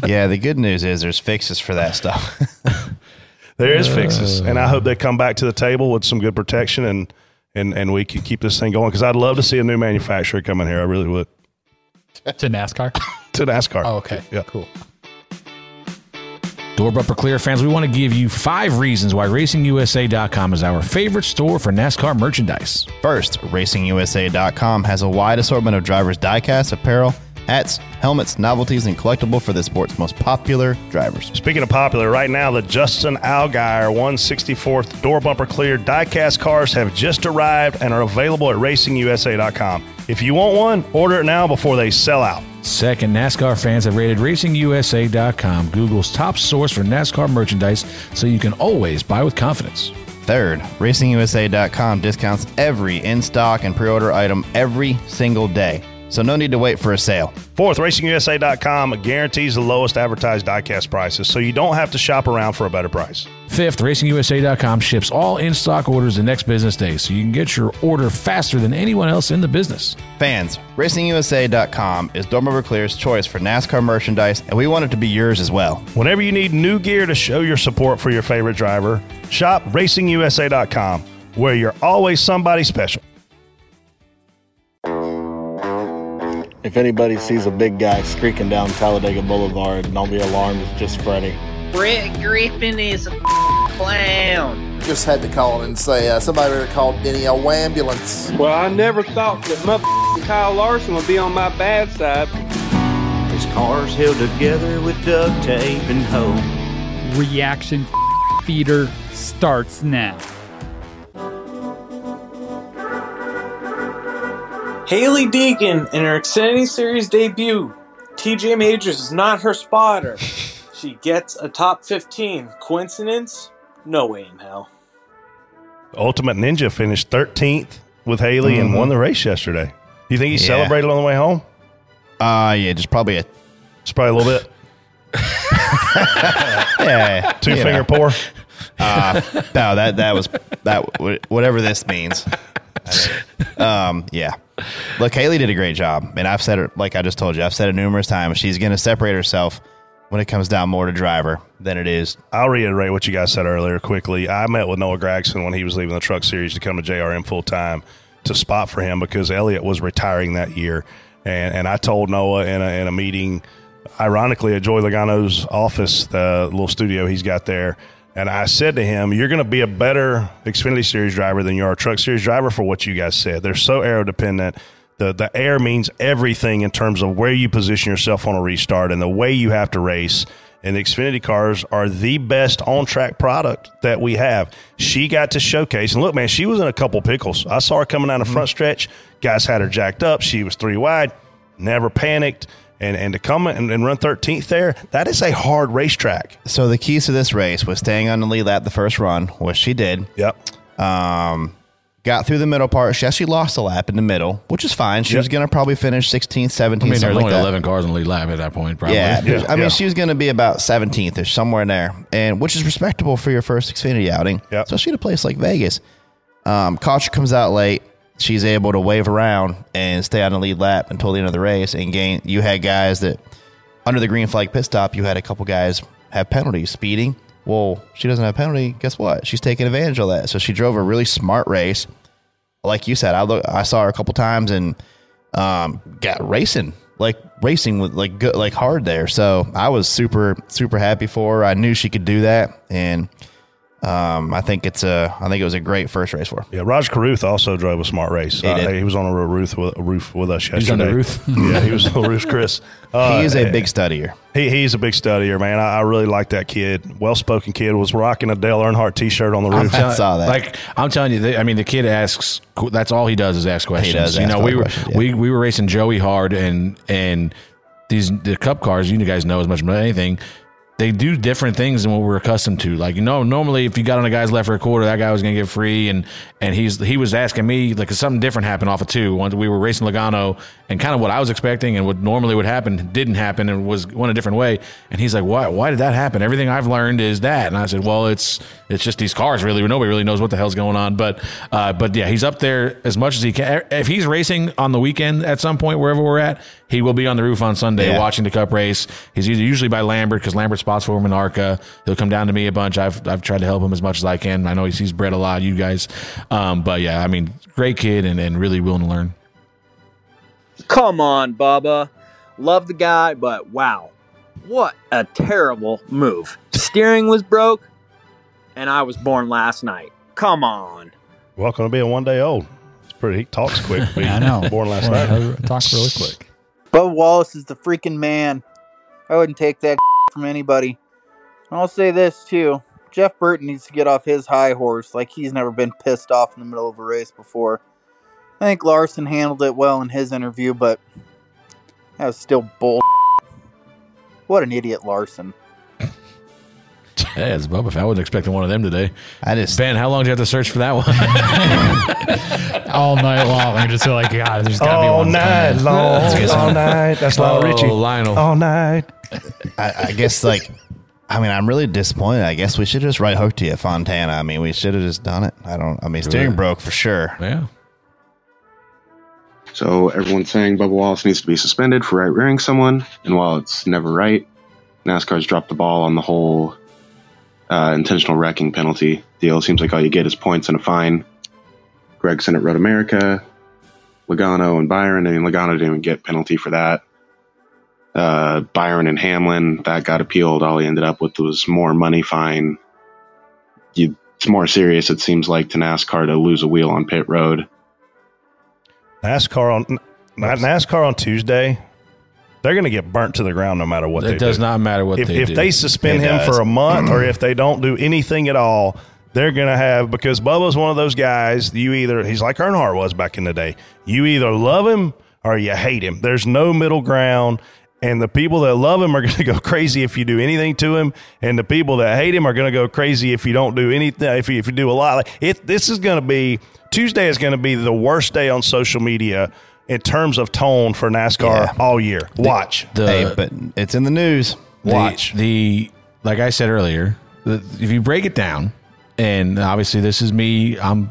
yeah, the good news is there's fixes for that stuff. There is uh, fixes, and I hope they come back to the table with some good protection and and and we can keep this thing going because I'd love to see a new manufacturer come in here. I really would To NASCAR? to NASCAR. Oh, okay. Yeah. Cool. Door Bumper Clear fans, we want to give you five reasons why RacingUSA.com is our favorite store for NASCAR merchandise. First, RacingUSA.com has a wide assortment of drivers' diecast, apparel, hats, helmets, novelties, and collectible for the sport's most popular drivers. Speaking of popular, right now the Justin Allgaier 164th door bumper clear diecast cars have just arrived and are available at racingusa.com. If you want one, order it now before they sell out. Second, NASCAR fans have rated RacingUSA.com Google's top source for NASCAR merchandise so you can always buy with confidence. Third, RacingUSA.com discounts every in stock and pre order item every single day. So no need to wait for a sale. Fourth, racingusa.com guarantees the lowest advertised diecast prices, so you don't have to shop around for a better price. Fifth, RacingUSA.com ships all in stock orders the next business day so you can get your order faster than anyone else in the business. Fans, RacingUSA.com is Door Bumper Clear's choice for NASCAR merchandise, and we want it to be yours as well. Whenever you need new gear to show your support for your favorite driver, shop racingusa.com, where you're always somebody special. If anybody sees a big guy streaking down Talladega Boulevard, don't be alarmed, it's just Freddie. Brett Griffin is a clown. Just had to call and say uh, somebody better call Denny a ambulance. Well, I never thought that mother Kyle Larson would be on my bad side. His car's held together with duct tape and hope. Reaction feeder starts now. Hailie Deegan in her Xfinity Series debut. TJ Majors is not her spotter. she gets a top 15. Coincidence? No way in hell. Ultimate Ninja finished 13th with Hailie and won the race yesterday. Do you think he Yeah. celebrated on the way home? Uh, yeah, just probably a It's probably a little bit. yeah, Two you know. finger pour. Uh, no, that that was that whatever this means. Um, yeah. Look, Hailie did a great job, and I've said it like I just told you. I've said it numerous times. She's going to separate herself when it comes down more to driver than it is. I'll reiterate what you guys said earlier quickly. I met with Noah Gragson when he was leaving the truck series to come to JRM full time to spot for him because Elliott was retiring that year. And, and I told Noah in a, in a meeting, ironically, at Joey Logano's office, the little studio he's got there. And I said to him, You're going to be a better Xfinity Series driver than you are a Truck Series driver for what you guys said. They're so aero dependent. The, the air means everything in terms of where you position yourself on a restart and the way you have to race. And the Xfinity cars are the best on track product that we have. She got to showcase. And look, man, she was in a couple pickles. I saw her coming down the front mm-hmm. stretch. Guys had her jacked up. She was three wide, never panicked. And, and to come and, and run 13th there, that is a hard racetrack. So the keys to this race was staying on the lead lap the first run, which she did. Yep. Um, got through the middle part. She actually lost a lap in the middle, which is fine. She Yep. was going to probably finish 16th, 17th, I mean, there's like only that. 11 cars in the lead lap at that point, probably. Yeah, there's- I mean, she was going to be about 17th or somewhere in there, and which is respectable for your first Xfinity outing, especially at a place like Vegas. Um, Kocher comes out late. She's able to wave around and stay on the lead lap until the end of the race and gain. You had guys that under the green flag pit stop, you had a couple guys have penalties speeding. Well, she doesn't have penalty. Guess what? She's taking advantage of that. So she drove a really smart race. Like you said, I look, I saw her a couple times and um, got racing, like racing with like good, like hard there. So I was super, super happy for her. I knew she could do that, and um, I think it's a, I think it was a great first race for her. Yeah, Rajah Caruth also drove a smart race. He Uh, he was on a roof with, a roof with us yesterday. He's on the roof? yeah, he was on the roof, Chris. Uh, he is a big studier. He, he's a big studier, man. I, I really like that kid. Well spoken kid. Was rocking a Dale Earnhardt t shirt on the roof. I saw that. Like I'm telling you, they, I mean, the kid asks. That's all he does is ask questions. He does you ask know, we were yeah. we we were racing Joey hard, and and these the Cup cars. You guys know as much about anything. They do different things than what we're accustomed to. Like you know, normally if you got on a guy's left for a quarter, that guy was going to get free, and and he's he was asking me like something different happened off of two. Once we were racing Logano, and kind of what I was expecting and what normally would happen didn't happen, and was went a different way. And he's like, "Why? Why did that happen? Everything I've learned is that." And I said, "Well, it's it's just these cars really. Nobody really knows what the hell's going on." But uh, but yeah, he's up there as much as he can. If he's racing on the weekend at some point wherever we're at, he will be on the roof on Sunday Yeah. watching the Cup race. He's either usually by Lambert because Lambert spots for him in ARCA. He'll come down to me a bunch. I've I've tried to help him as much as I can. I know he sees Brett a lot, you guys. Um, but yeah, I mean, great kid and, and really willing to learn. Come on, Bubba. Love the guy, but wow. What a terrible move. steering was broke, and I was born last night. Come on. Welcome to being one day old. It's pretty. He talks quick. being I know. Born last Boy, night. I Talk really quick. Bubba Wallace is the freaking man. I wouldn't take that from anybody. And I'll say this too. Jeff Burton needs to get off his high horse like he's never been pissed off in the middle of a race before. I think Larson handled it well in his interview, but that was still bull. What an idiot Larson. Hey, it's Bubba. Fett. I wasn't expecting one of them today. I just Ben, how long did you have to search for that one? All night long. I just feel like, God, there's got to be one. All night long. Let's get some. All night. That's Lionel Oh, Richie. Lionel. All night. I, I guess like I mean I'm really disappointed. I guess we should just right hook to you, Fontana. I mean we should have just done it. I don't. I mean steering Really? broke for sure. Yeah. So everyone's saying Bubba Wallace needs to be suspended for right rearing someone, and while it's never right, NASCAR's dropped the ball on the whole uh, intentional wrecking penalty deal. Seems like all you get is points and a fine. Gragson at Road America, Logano and Byron. I mean, Logano didn't even get penalty for that. Uh, Byron and Hamlin that got appealed. All he ended up with was more money fine. You, it's more serious. It seems like to NASCAR to lose a wheel on pit road. NASCAR on NASCAR on Tuesday. They're going to get burnt to the ground no matter what It they do. It does not matter what if, they if do. they suspend It him does. for a month or if they don't do anything at all, they're going to have because Bubba's one of those guys. You either he's like Earnhardt was back in the day. You either love him or you hate him. There's no middle ground. And the people that love him are going to go crazy if you do anything to him, and the people that hate him are going to go crazy if you don't do anything. If you, if you do a lot, like it, this is going to be Tuesday is going to be the worst day on social media in terms of tone for NASCAR all year. Watch. The, hey, but it's in the news. Watch. the like I said earlier. The, if you break it down, and obviously this is me. I'm,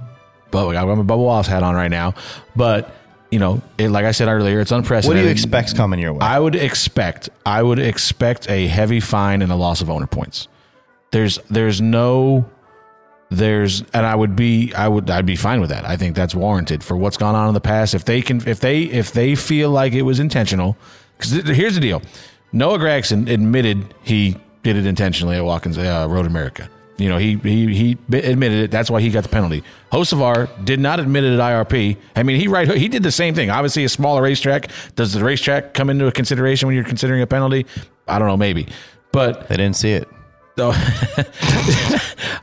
but I'm a Bubba Wallace hat on right now. But you know, it, like I said earlier, it's unprecedented. What do you expect coming your way? I would expect I would expect a heavy fine and a loss of owner points. There's there's no there's and I would be I would I'd be fine with that. I think that's warranted for what's gone on in the past. If they can if they if they feel like it was intentional, because here's the deal: Noah Gragson admitted he did it intentionally at Watkins uh, Road America. You know, he he he admitted it. That's why he got the penalty. Hocevar did not admit it at IRP. I mean, he right he did the same thing. Obviously, a smaller racetrack. Does the racetrack come into a consideration when you're considering a penalty? I don't know, maybe, but they didn't see it. So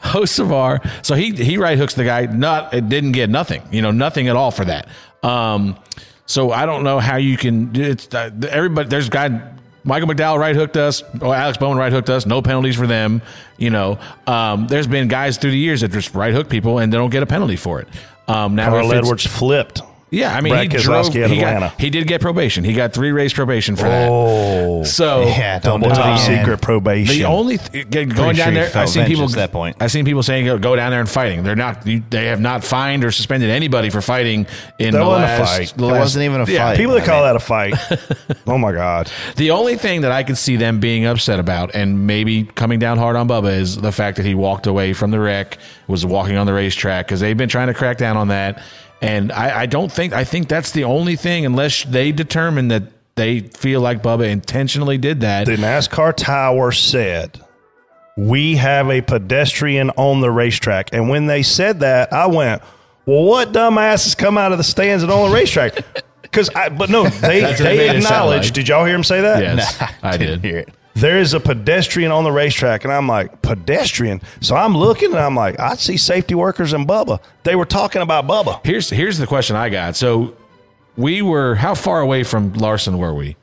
Hocevar, so he he right hooks the guy. Not it didn't get nothing. You know, nothing at all for that. Um, so I don't know how you can. It's uh, everybody. There's guy. Michael McDowell right hooked us. Or Alex Bowman right hooked us. No penalties for them. You know, um, there's been guys through the years that just right hook people and they don't get a penalty for it. Um, now Carl Edwards flipped. Yeah, I mean, Brad he drove. Keselowski at He, Atlanta. got, he did get probation. He got three race probation for Oh. that. So Yeah, don't do it um, secret probation. The only th- going sure down he there, felt I've seen people vengeance at that point. I've seen people saying go, go down there and fighting. They're not. You, they have not fined or suspended anybody for fighting in That the wasn't a last. fight. the It last- wasn't even a yeah, fight. People that I call mean- that a fight. oh my God. The only thing that I could see them being upset about and maybe coming down hard on Bubba is the fact that he walked away from the wreck, was walking on the racetrack because they've been trying to crack down on that. And I, I don't think I think that's the only thing unless they determine that they feel like Bubba intentionally did that. The NASCAR tower said, We have a pedestrian on the racetrack. And when they said that, I went, Well, what dumbasses come out of the stands and on the racetrack? Because I, but no, they, That's what it they made it sound acknowledged. like. Did y'all hear him say that? yes, I did. hear it. There is a pedestrian on the racetrack, and I'm like, pedestrian. So I'm looking, and I'm like, I see safety workers and Bubba. They were talking about Bubba. Here's here's the question I got. So we were how far away from Larson were we?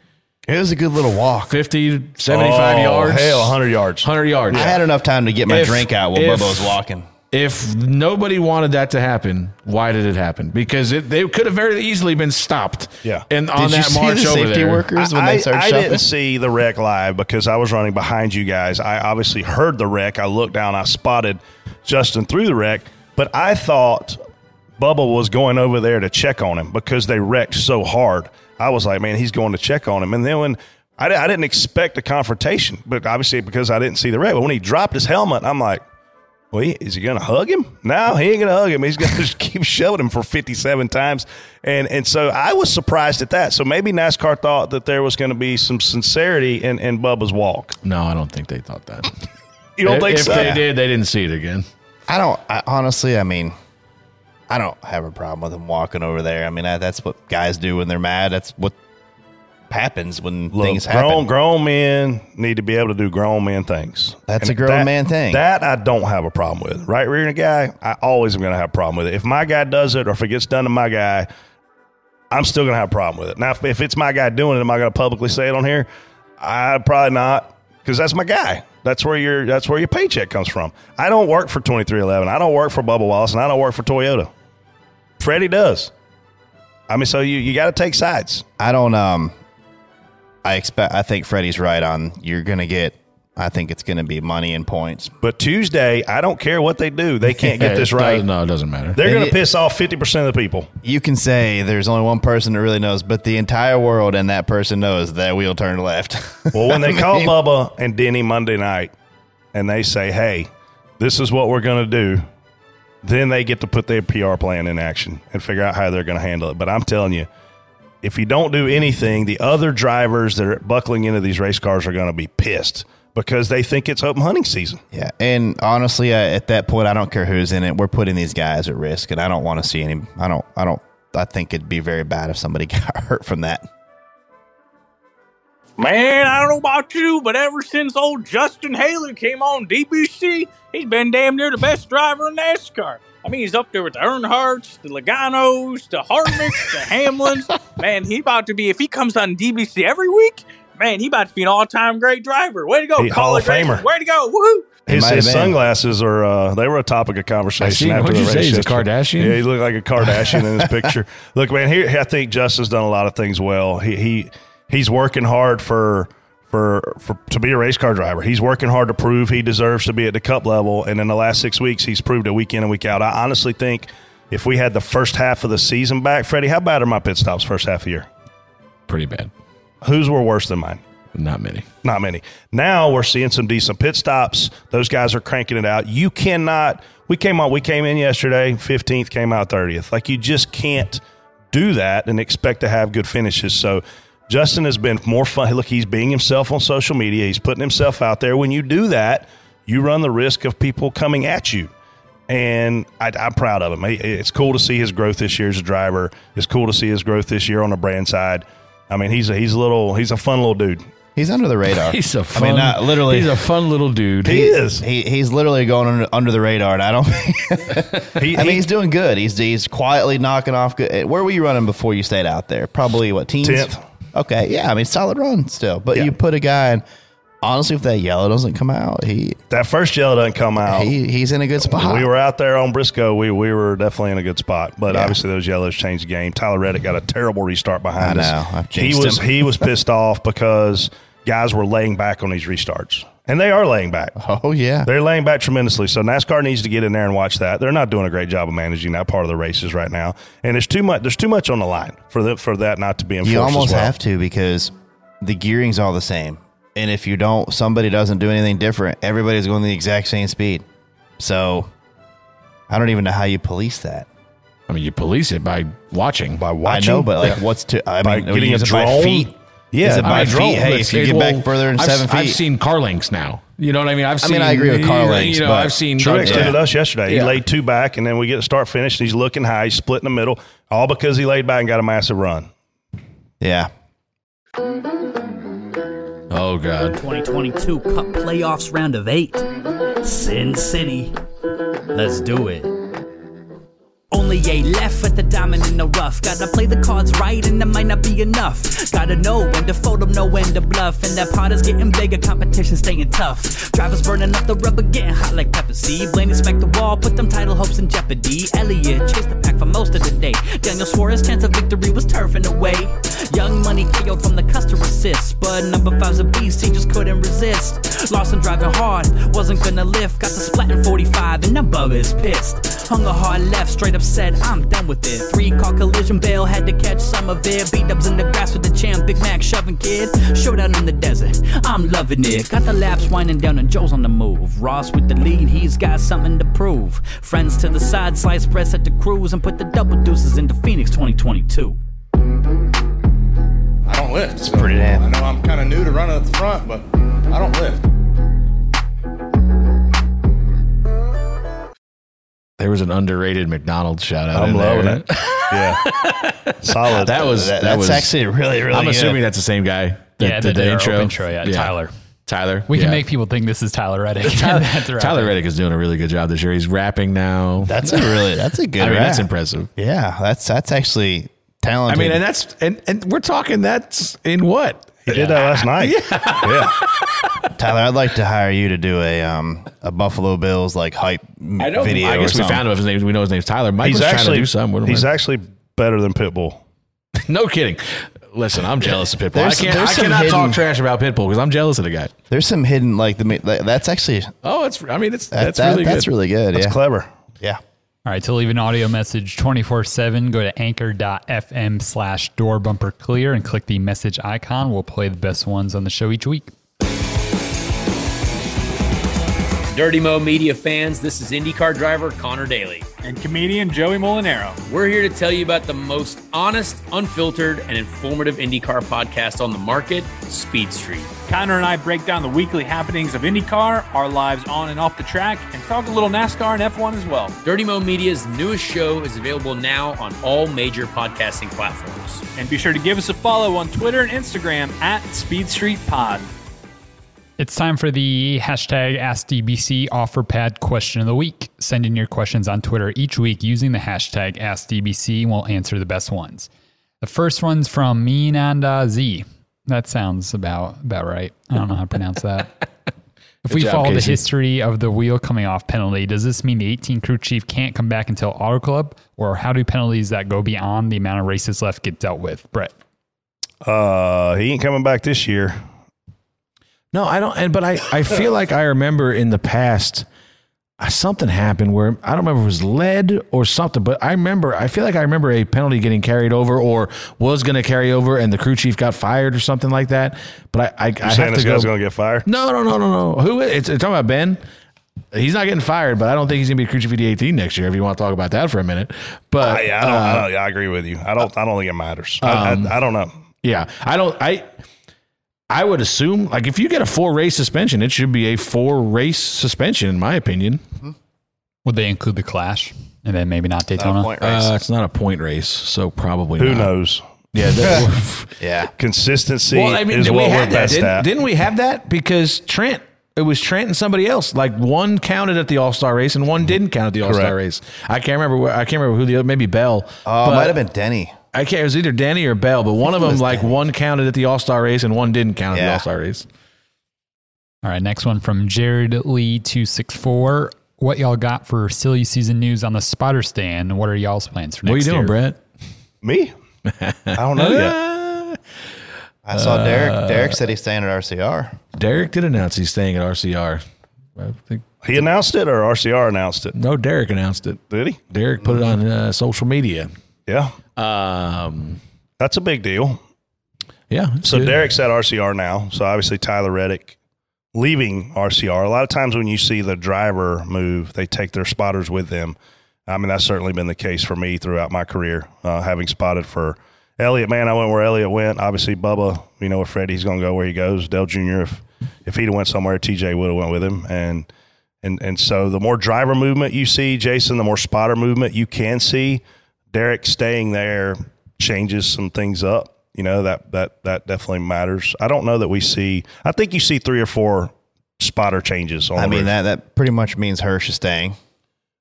It was a good little walk. 50, 75 Oh, yards? Hell, 100 yards. 100 yards. I had enough time to get my If- drink out while if- Bubba was walking. If nobody wanted that to happen, why did it happen? Because it, they could have very easily been stopped. Yeah. And on Did you that see march the over there. workers when I, they started I shuffling? didn't see the wreck live because I was running behind you guys. I obviously heard the wreck. I looked down, I spotted Justin through the wreck, but I thought Bubba was going over there to check on him because they wrecked so hard. I was like, man, he's going to check on him. And then when I, I didn't expect a confrontation, but obviously because I didn't see the wreck. But when he dropped his helmet, I'm like, well, he, is he going to hug him? No, he ain't going to hug him. He's going to just keep shoving him for 57 times. And and so I was surprised at that. So maybe NASCAR thought that there was going to be some sincerity in, in Bubba's walk. No, I don't think they thought that. You don't if, think if so? they did, they didn't see it again. I don't. I, honestly, I mean, I don't have a problem with him walking over there. I mean, I, that's what guys do when they're mad. That's what happens when Look, things grown happen. grown men need to be able to do grown man things. That's And a grown that- man thing. That I don't have a problem with. Right rearing a guy, I always am going to have a problem with it. If my guy does it, or if it gets done to my guy, I'm still going to have a problem with it. Now, if, if it's my guy doing it, am I going to publicly say it on here? I probably not, because that's my guy. That's where your that's where your paycheck comes from. I don't work for twenty three eleven. I don't work for Bubba Wallace, and I don't work for Toyota. Freddie does. I mean, so you you got to take sides. I don't. Um, I expect. I think Freddie's right on. You're gonna get. I think it's gonna be money and points. But Tuesday, I don't care what they do. They can't get this right. no, it doesn't matter. They're And going to it- piss off 50% of the people. You can say there's only one person that really knows, but the entire world and that person knows that we'll turn left. Well, when they call mean, Bubba and Denny Monday night and they say, hey, this is what we're going to do, then they get to put their PR plan in action and figure out how they're going to handle it. But I'm telling you, if you don't do anything, the other drivers that are buckling into these race cars are going to be pissed because they think it's open hunting season. Yeah, and honestly, I, at that point, I don't care who's in it. We're putting these guys at risk, and I don't want to see any. I don't. I don't. I think it'd be very bad if somebody got hurt from that. Man, I don't know about you, but ever since old Justin Haley came on DBC, he's been damn near the best driver in NASCAR. I mean, he's up there with the Earnhardts, the Logano's, the Harvicks, the Hamlins. Man, he about to be, if he comes on DBC every week, man, he about to be an all-time great driver. Way to go, He- Hall of. Famer. Way to go, woohoo! His, his sunglasses are uh, they were a topic of conversation. I seen- after what'd the you say? He's a. Kardashian? Yeah, he looked like a Kardashian in his picture. Look, man, here I think Justin's done a lot of things well. He he he's working hard for for for to be a race car driver. He's working hard to prove he deserves to be at the cup level. And in the last six weeks, he's proved it week in and week out. I honestly think if we had the first half of the season back, Freddie, how bad are my pit stops first half of the year? Pretty bad. Whose were worse than mine? Not many. Not many. Now we're seeing some decent pit stops. Those guys are cranking it out. You cannot. We came on. We came in yesterday. Fifteenth came out thirtieth. Like you just can't do that and expect to have good finishes. So Justin has been more fun. Look, he's being himself on social media. He's putting himself out there. When you do that, you run the risk of people coming at you. And I, I'm proud of him. It's cool to see his growth this year as a driver. It's cool to see his growth this year on the brand side. I mean, he's a, he's a little he's a fun little dude. He's under the radar. He's a fun. I mean, not literally. He's a fun little dude. He is. He, he's literally going under, under the radar, and I don't. He- I mean, he's doing good. He's he's quietly knocking off good. Where were you running before you stayed out there? Probably what teens? Tenth. Okay, yeah. I mean, solid run still. But Yeah. you put a guy in. Honestly, if that yellow doesn't come out, he That first yellow doesn't come out. he he's in a good spot. we were out there on Briscoe. We we were definitely in a good spot, but Yeah. obviously those yellows changed the game. Tyler Reddick got a terrible restart behind I us. know. He was him. he was pissed off because guys were laying back on these restarts, and they are laying back. Oh yeah. They're laying back tremendously. So NASCAR needs to get in there and watch that. They're not doing a great job of managing that part of the races right now, and there's too much. There's too much on the line for the, for that not to be enforced. You as almost well. have to because the gearing's all the same. And if you don't, somebody doesn't do anything different, everybody's going the exact same speed. So I don't even know how you police that. I mean, you police it by watching. by watching. I know, but like, what's to? I By mean, getting a it by drone? feet? Yeah, is it by I feet? drove, Hey, if you get well, back further than I've, seven feet, I've seen car links now. You know what I mean? I've I mean, I agree with car you links, You know, but- I've seen. Truex yeah. did it us yesterday. Yeah. He laid two back, and then we get to start finish. And he's looking high, he's split in the middle, all because he laid back and got a massive run. yeah. Oh God. 2022 Cup Playoffs round of eight. Sin City. Let's do it. Only a left with the diamond in the rough. Gotta play the cards right, and that might not be enough. Gotta know when to fold 'em, know when to bluff. And that pot is getting bigger, competition staying tough. Drivers burning up the rubber, getting hot like pepper seed. Blaney smacked the wall, put them title hopes in jeopardy. Elliott chased the pack for most of the day. Daniel swore his chance of victory was turfing away. Young money KO'd from the Custer assist, but number five's a beast, he just couldn't resist. Larson driving hard, wasn't gonna lift, got the splat in 45, and Bubba is pissed. Hung a hard left, straight up said, I'm done with it. Three car collision, Bale had to catch some of it. Beat ups in the grass with the champ, Big Mac shoving kid. Showdown in the desert, I'm loving it. Got the laps winding down, and Joe's on the move. Ross with the lead, he's got something to prove. Friends to the side, slice press at the cruise, and put the double deuces into Phoenix 2022 lift. It's so pretty damn. I know I'm kind of new to running at the front, but I don't lift. There was an underrated McDonald's shout out. I'm loving there. it. yeah, solid. That was that, that that's was, actually really really. I'm assuming that's the same guy. Yeah, the, the, the intro. intro. Yeah, yeah. Tyler. Tyler. We yeah. can make people think this is Tyler Reddick. Tyler, right. Tyler Reddick is doing a really good job this year. He's rapping now. That's a really that's a good. I mean, rap. that's impressive. Yeah, that's that's actually I mean, and that's and, and we're talking that's in what he did that last night. Yeah. Tyler, I'd like to hire you to do a um a Buffalo Bills like hype I know. video. I or guess we found him. His name. We know his name's Tyler. Mike he's was trying actually to do something. He's I- actually better than Pitbull. no kidding. Listen, I'm jealous of Pitbull. There's- I can't. there's I some cannot hidden- talk trash about Pitbull because I'm jealous of the guy. There's some hidden like the that's actually Oh, it's. I mean, it's that- that's that- really that's good. really good. That's yeah, clever. yeah. All right, to leave an audio message 24 7, go to anchor.fm slash door bumper clear and click the message icon. We'll play the best ones on the show each week. Dirty Mo Media fans, this is IndyCar driver Connor Daly. And comedian Joey Molinaro. We're here to tell you about the most honest, unfiltered, and informative IndyCar podcast on the market, Speed Street. Connor and I break down the weekly happenings of IndyCar, our lives on and off the track, and talk a little NASCAR and F1 as well. Dirty Mo Media's newest show is available now on all major podcasting platforms. And be sure to give us a follow on Twitter and Instagram at Speed Street Pod. It's time for the hashtag AskDBC Offerpad question of the week. Send in your questions on Twitter each week using the hashtag AskDBC and we'll answer the best ones. The first one's from Minanda uh, Z. That sounds about about right. I don't know how to pronounce that. If Good we job, follow the history of the wheel coming off penalty, does this mean the 18 crew chief can't come back until Auto Club? Or how do penalties that go beyond the amount of races left get dealt with? Brett. Uh, he ain't coming back this year. No, I don't. And but I, I feel like I remember in the past something happened where I don't remember if it was lead or something, but I remember I feel like I remember a penalty getting carried over or was going to carry over, and the crew chief got fired or something like that. But I, I, You I saying have this to guy's go. going to get fired? No, no, no, no, no. Who? is- It's, it's talking about Ben. He's not getting fired, but I don't think he's going to be crew chief of the 18 next year. If you want to talk about that for a minute, but I, I, don't, uh, I, don't, yeah, I agree with you. I don't. I don't think it matters. I, Um, I, I don't know. Yeah, I don't. I I would assume like if you get a four race suspension, it should be a four race suspension, in my opinion. Would they include the Clash and then maybe not Daytona? Uh, it's not a point race, so probably not. Who not. knows? Yeah, that- Yeah. Consistency well, I mean, is we what we're had that. best Didn't, at. didn't we have that? Because Trent, it was Trent and somebody else. Like one counted at the All Star race and one didn't count at the All Star Correct. race. I can't remember. Where, I can't remember who the other. Maybe Bell. Oh, it might have been Denny. I can't. It was either Danny or Bell, but one of them like Denny. one counted at the All Star race and one didn't count at the All Star race. All right, next one from Jared Lee two six four. What y'all got for silly season news on the spotter stand? What are y'all's plans for next year? What are you doing, year? Brett? Me? I don't know yet. I saw Uh, Derek. Derek said he's staying at RCR. Derek did announce he's staying at RCR. I think He announced it, or RCR announced it. no, Derek announced it. Did he? Derek put it on uh, social media. Yeah, Um, that's a big deal. yeah. So good. Derek's at RCR now. So obviously Tyler Reddick leaving RCR. A lot of times when you see the driver move, they take their spotters with them. I mean, that's certainly been the case for me throughout my career, uh, having spotted for Elliott. Man, I went where Elliott went. Obviously, Bubba, you know, with Freddie, he's going to go where he goes. Dale Jr., if if he'd have went somewhere, TJ would have went with him. And and and so the more driver movement you see, Jason, the more spotter movement you can see. Derek staying there changes some things up. You know that that that definitely matters. I don't know that we see. I think you see three or four spotter changes. On I mean that that pretty much means Hirsch is staying.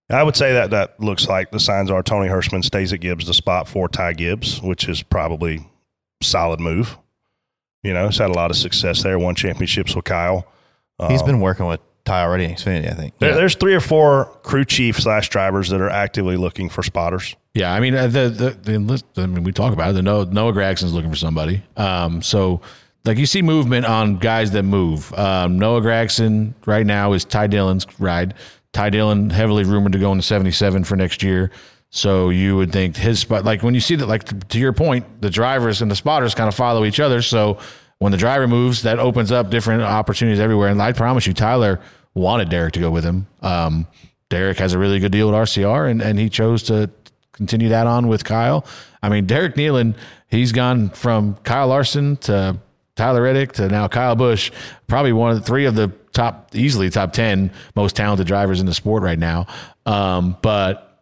I would say that that looks like the signs are Tony Hirschman stays at Gibbs the spot for Ty Gibbs, which is probably solid move. You know, he's had a lot of success there. Won championships with Kyle. He's Uh, been working with Ty already in Xfinity, I think. There, There's three or four crew chief slash drivers that are actively looking for spotters. Yeah, I mean uh, the the, the list, I mean we talk about it. The Noah, Noah Gragson's looking for somebody. Um, so like you see movement on guys that move. Um, Noah Gragson right now is Ty Dillon's ride. Ty Dillon heavily rumored to go into seventy seven for next year. So you would think his spot, like when you see that, like to, to your point, the drivers and the spotters kind of follow each other. So when the driver moves, that opens up different opportunities everywhere. And I promise you, Tyler wanted Derek to go with him. Um, Derek has a really good deal with RCR, and, and he chose to continue that on with Kyle. I mean, Derek Kneeland, he's gone from Kyle Larson to Tyler Reddick to now Kyle Busch, probably one of the three of the top, easily top 10 most talented drivers in the sport right now. Um, but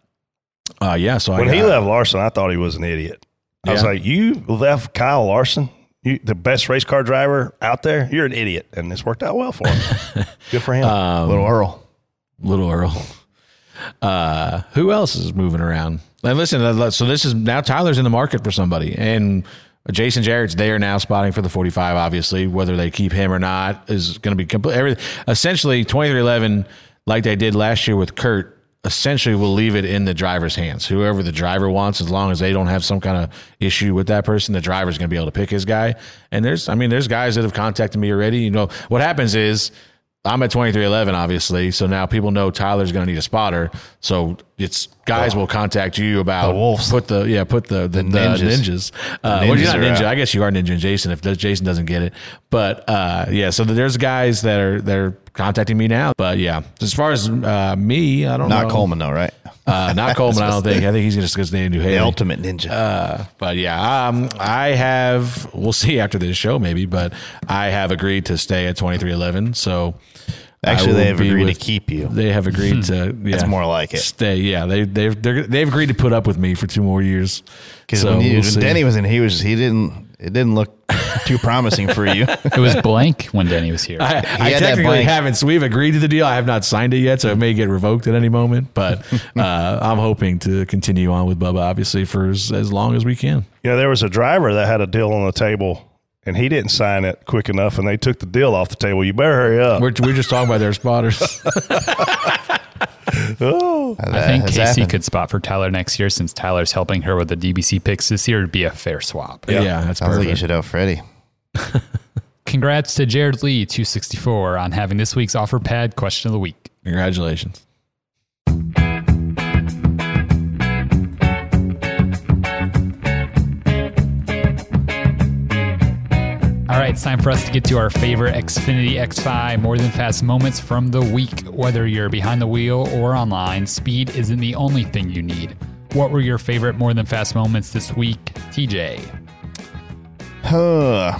uh, yeah, so when he left Larson, I thought he was an idiot. I was like, you left Kyle Larson, you, the best race car driver out there. You're an idiot, and it's worked out well for him. Good for him. Um, Little Earl. Little Earl. Uh, who else is moving around? And listen, uh, so this is now Tyler's in the market for somebody, and Jason Jarrett's there now, spotting for the 45. Obviously, whether they keep him or not is going to be complete. Everything essentially 23XI, like they did last year with Kurt. Essentially, will leave it in the driver's hands. Whoever the driver wants, as long as they don't have some kind of issue with that person, the driver's going to be able to pick his guy. And there's, I mean, there's guys that have contacted me already. You know, what happens is I'm at 23XI, obviously. So now people know Tyler's going to need a spotter. So it's guys will contact you about The wolves. Put the yeah, put the the, the ninjas. ninjas. Uh, The well, you're not ninja. out. I guess you are ninja and Jason. If Jason doesn't get it, but uh, yeah. So there's guys that are that are contacting me now. But yeah, as far as uh, me, I don't Not know. Coleman, though, right? Uh, not Coleman. I don't think. I think he's just stay in New Haven. The ultimate ninja. Uh, but yeah, um, I have. We'll see after this show, maybe. But I have agreed to stay at twenty three eleven. So Actually, they have agreed with- to keep you. They have agreed to. Yeah, That's more like it. Stay. Yeah, they they've they've agreed to put up with me for two more years. Because So when, you, we'll when. Denny was in, he was he didn't. It didn't look too promising for you. It was blank when Denny was here. I, I technically haven't. So we've agreed to the deal. I have not signed it yet, so it may get revoked at any moment. But uh, I'm hoping to continue on with Bubba, obviously, for as, as long as we can. Yeah, there was a driver that had a deal on the table, and he didn't sign it quick enough, and they took the deal off the table. You better hurry up. We're, we're just talking about their spotters. oh, I think Casey could spot for Tyler next year since Tyler's helping her with the DBC picks this year. It'd be a fair swap. Yeah, yeah that's Sounds like you should have Freddie. Congrats to Jared Lee, 264, on having this week's Offerpad question of the week. Congratulations. Right, it's time for us to get to our favorite Xfinity X5 more than fast moments from the week. Whether you're behind the wheel or online, speed isn't the only thing you need. What were your favorite more than fast moments this week, TJ? Huh.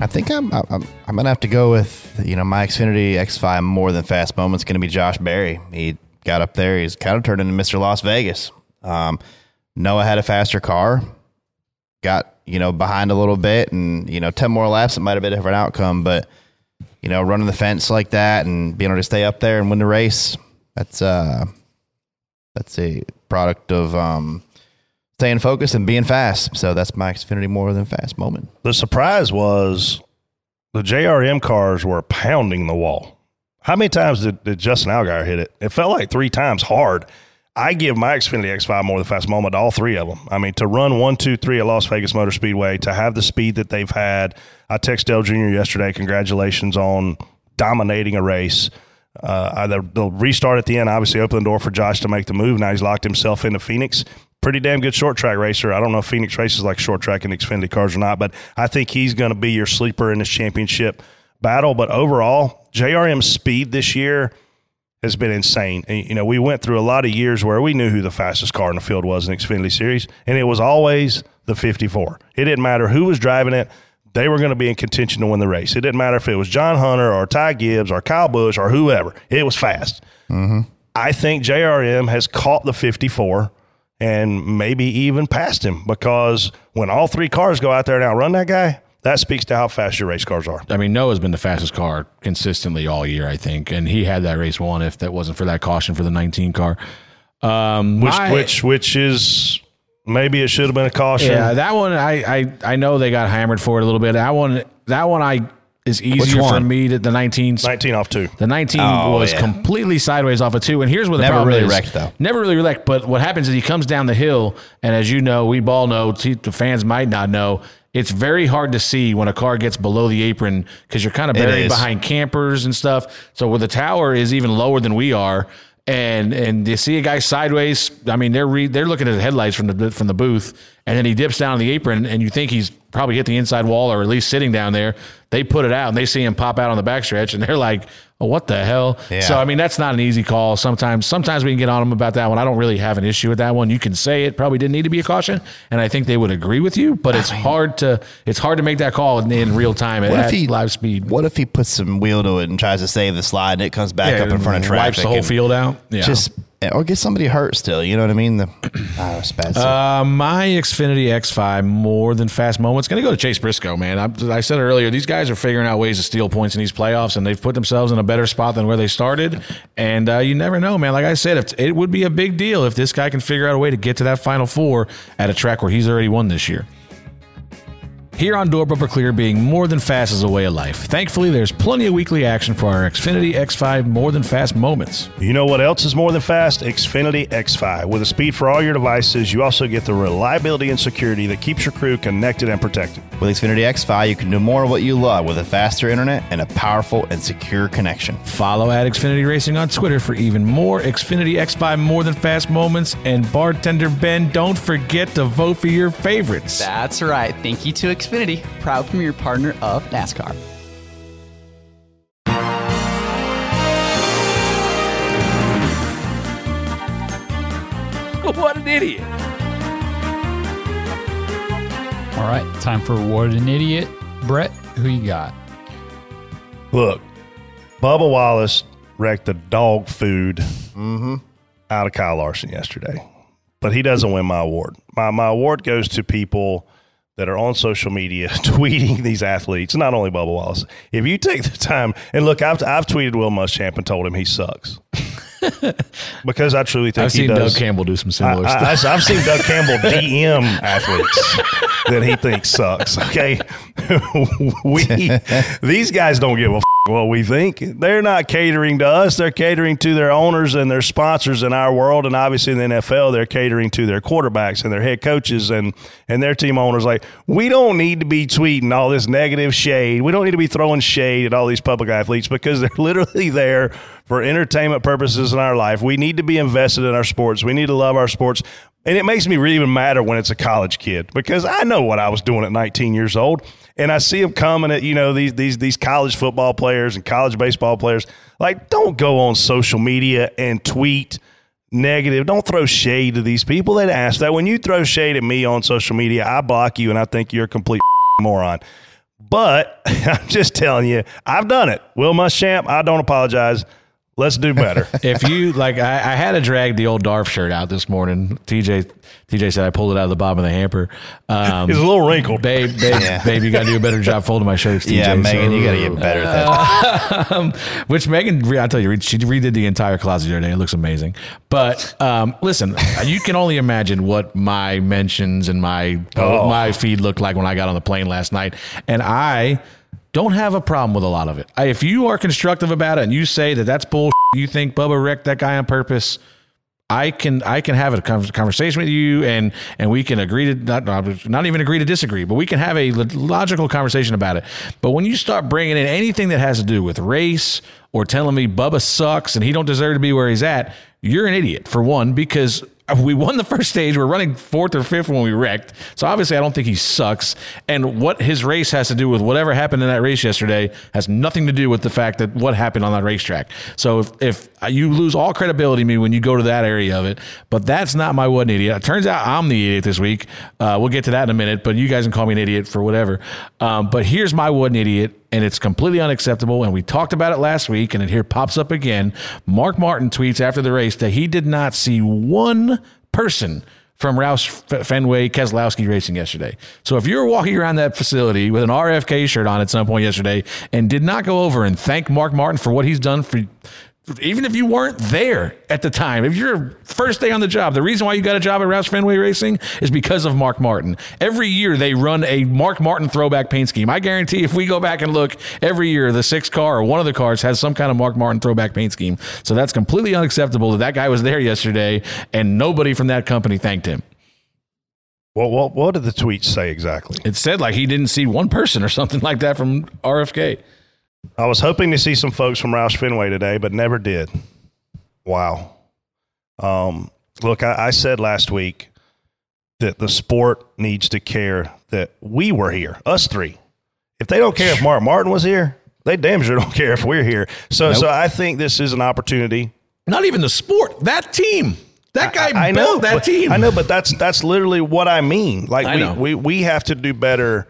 I think I'm, I'm I'm gonna have to go with you know my Xfinity X5 more than fast moment's gonna be Josh Berry. He got up there. He's kind of turned into Mr. Las Vegas. Um, Noah had a faster car, got you know behind a little bit, and you know ten more laps it might have been a different outcome. But you know running the fence like that and being able to stay up there and win the race, that's uh that's a product of um staying focused and being fast. So that's my Xfinity more than fast moment. The surprise was the JRM cars were pounding the wall. How many times did, did Justin Allgaier hit it? It felt like three times hard. I give my Xfinity X5 more than fast moment to all three of them. I mean, to run one, two, three at Las Vegas Motor Speedway, to have the speed that they've had. I texted Dale Jr. yesterday. Congratulations on dominating a race. Uh, the, the restart at the end obviously opened the door for Josh to make the move. Now he's locked himself into Phoenix. Pretty damn good short track racer. I don't know if Phoenix races like short track and Xfinity cars or not, but I think he's going to be your sleeper in this championship battle. But overall, JRM's speed this year has been insane. And, you know, we went through a lot of years where we knew who the fastest car in the field was in the Xfinity Series, and it was always the 54. It didn't matter who was driving it. They were going to be in contention to win the race. It didn't matter if it was John Hunter or Ty Gibbs or Kyle Busch or whoever. It was fast. Mm-hmm. I think JRM has caught the 54 and maybe even passed him because when all three cars go out there and outrun that guy, that speaks to how fast your race cars are. I mean, Noah's been the fastest car consistently all year, I think, and he had that race won if that wasn't for that caution for the 19 car. Um, Which my- which which is maybe it should have been a caution. yeah, that one I, I I know they got hammered for it a little bit. That one that one I is easier for me to the 19 19 off two. The 19 Oh, was yeah. completely sideways off of two. And here's where the Never problem really is. wrecked, though. Never really wrecked. But what happens is he comes down the hill, and as you know, we all know, the fans might not know, it's very hard to see when a car gets below the apron because you're kind of buried behind campers and stuff. So where the tower is even lower than we are. And and you see a guy sideways. I mean, they're re, they're looking at the headlights from the from the booth, and then he dips down on the apron, and you think he's probably hit the inside wall or at least sitting down there. They put it out, and they see him pop out on the backstretch, and they're like, oh, "What the hell?" Yeah. So I mean, that's not an easy call. Sometimes, sometimes we can get on him about that one. I don't really have an issue with that one. You can say it probably didn't need to be a caution, and I think they would agree with you. But it's hard to it's hard to make that call in, in real time at, What if at he- live speed. What if he puts some wheel to it and tries to save the slide and it comes back Yeah, up in front of traffic? wipes the whole field out? Yeah. Just or get somebody hurt still. You know what I mean? The. Uh, my Xfinity X5 more than fast moments going to go to Chase Briscoe, man. I, I said earlier, these guys are figuring out ways to steal points in these playoffs, and they've put themselves in a better spot than where they started. And uh, you never know, man. Like I said, if, it would be a big deal if this guy can figure out a way to get to that Final Four at a track where he's already won this year. Here on Door Bumper Clear, being more than fast is a way of life. Thankfully, there's plenty of weekly action for our Xfinity X5 more than fast moments. You know what else is more than fast? Xfinity X5. With a speed for all your devices, you also get the reliability and security that keeps your crew connected and protected. With Xfinity X5, you can do more of what you love with a faster internet and a powerful and secure connection. Follow at Xfinity Racing on Twitter for even more Xfinity X5 more than fast moments. And bartender Ben, don't forget to vote for your favorites. That's right. Thank you to Xfinity, proud premier partner of NASCAR. what an idiot. All right, time for What an Idiot. Brett, who you got? Look, Bubba Wallace wrecked the dog food out of Kyle Larson yesterday, but he doesn't win my award. My, my award goes to people that are on social media tweeting these athletes, not only Bubba Wallace. If you take the time and look, I've, I've tweeted Will Muschamp and told him he sucks. Because I truly think I've he seen does. Doug Campbell do some similar I, stuff. have seen Doug Campbell DM athletes that he thinks sucks. Okay, we these guys don't give a f- what we think. They're not catering to us. They're catering to their owners and their sponsors in our world, and obviously in the NFL, they're catering to their quarterbacks and their head coaches and and their team owners. Like we don't need to be tweeting all this negative shade. We don't need to be throwing shade at all these public athletes because they're literally there for entertainment purposes in our life. We need to be invested in our sports. We need to love our sports. And it makes me really even matter when it's a college kid because I know what I was doing at 19 years old, and I see them coming at you know these these these college football players and college baseball players. Like, don't go on social media and tweet negative. Don't throw shade to these people that ask that. When you throw shade at me on social media, I block you, and I think you're a complete moron. But I'm just telling you, I've done it. Will Muschamp, I don't apologize. Let's do better. if you like, I, I had to drag the old Darf shirt out this morning. TJ, TJ said I pulled it out of the bottom of the hamper. Um, It's a little wrinkled, babe. Babe, Yeah. babe you got to do a better job folding my shirts. TJ, Yeah, Megan, you gotta get better at that. um, which Megan, I tell you, she redid the entire closet the other day. It looks amazing. But um, listen, you can only imagine what my mentions and my Oh. my feed looked like when I got on the plane last night, and I don't have a problem with a lot of it. I, if you are constructive about it and you say that that's bull, you think Bubba wrecked that guy on purpose. I can I can have a conversation with you and and we can agree to not not even agree to disagree, but we can have a logical conversation about it. But when you start bringing in anything that has to do with race or telling me Bubba sucks and he don't deserve to be where he's at, you're an idiot for one because we won the first stage. We're running fourth or fifth when we wrecked. So obviously, I don't think he sucks. And what his race has to do with whatever happened in that race yesterday has nothing to do with the fact that what happened on that racetrack. So if, if you lose all credibility me when you go to that area of it, but that's not my one idiot. It turns out I'm the idiot this week. Uh, we'll get to that in a minute, but you guys can call me an idiot for whatever. Um, but here's my one idiot and it's completely unacceptable. And we talked about it last week, and it here pops up again. Mark Martin tweets after the race that he did not see one person from Roush Fenway Keselowski racing yesterday. So if you were walking around that facility with an RFK shirt on at some point yesterday and did not go over and thank Mark Martin for what he's done for even if you weren't there at the time, if you're first day on the job, the reason why you got a job at Roush Fenway Racing is because of Mark Martin. Every year they run a Mark Martin throwback paint scheme. I guarantee if we go back and look every year, the sixth car or one of the cars has some kind of Mark Martin throwback paint scheme. So that's completely unacceptable that that guy was there yesterday and nobody from that company thanked him. What, what, what did the tweet say exactly? It said like he didn't see one person or something like that from RFK. I was hoping to see some folks from Roush Fenway today, but never did. Wow. Um, look, I, I said last week that the sport needs to care that we were here, us three. If they don't care if Mark Martin was here, they damn sure don't care if we're here. So, so I think this is an opportunity. Not even the sport, that team. That guy I, I built know that but- team. I know, but that's that's literally what I mean. Like I we, know. we we have to do better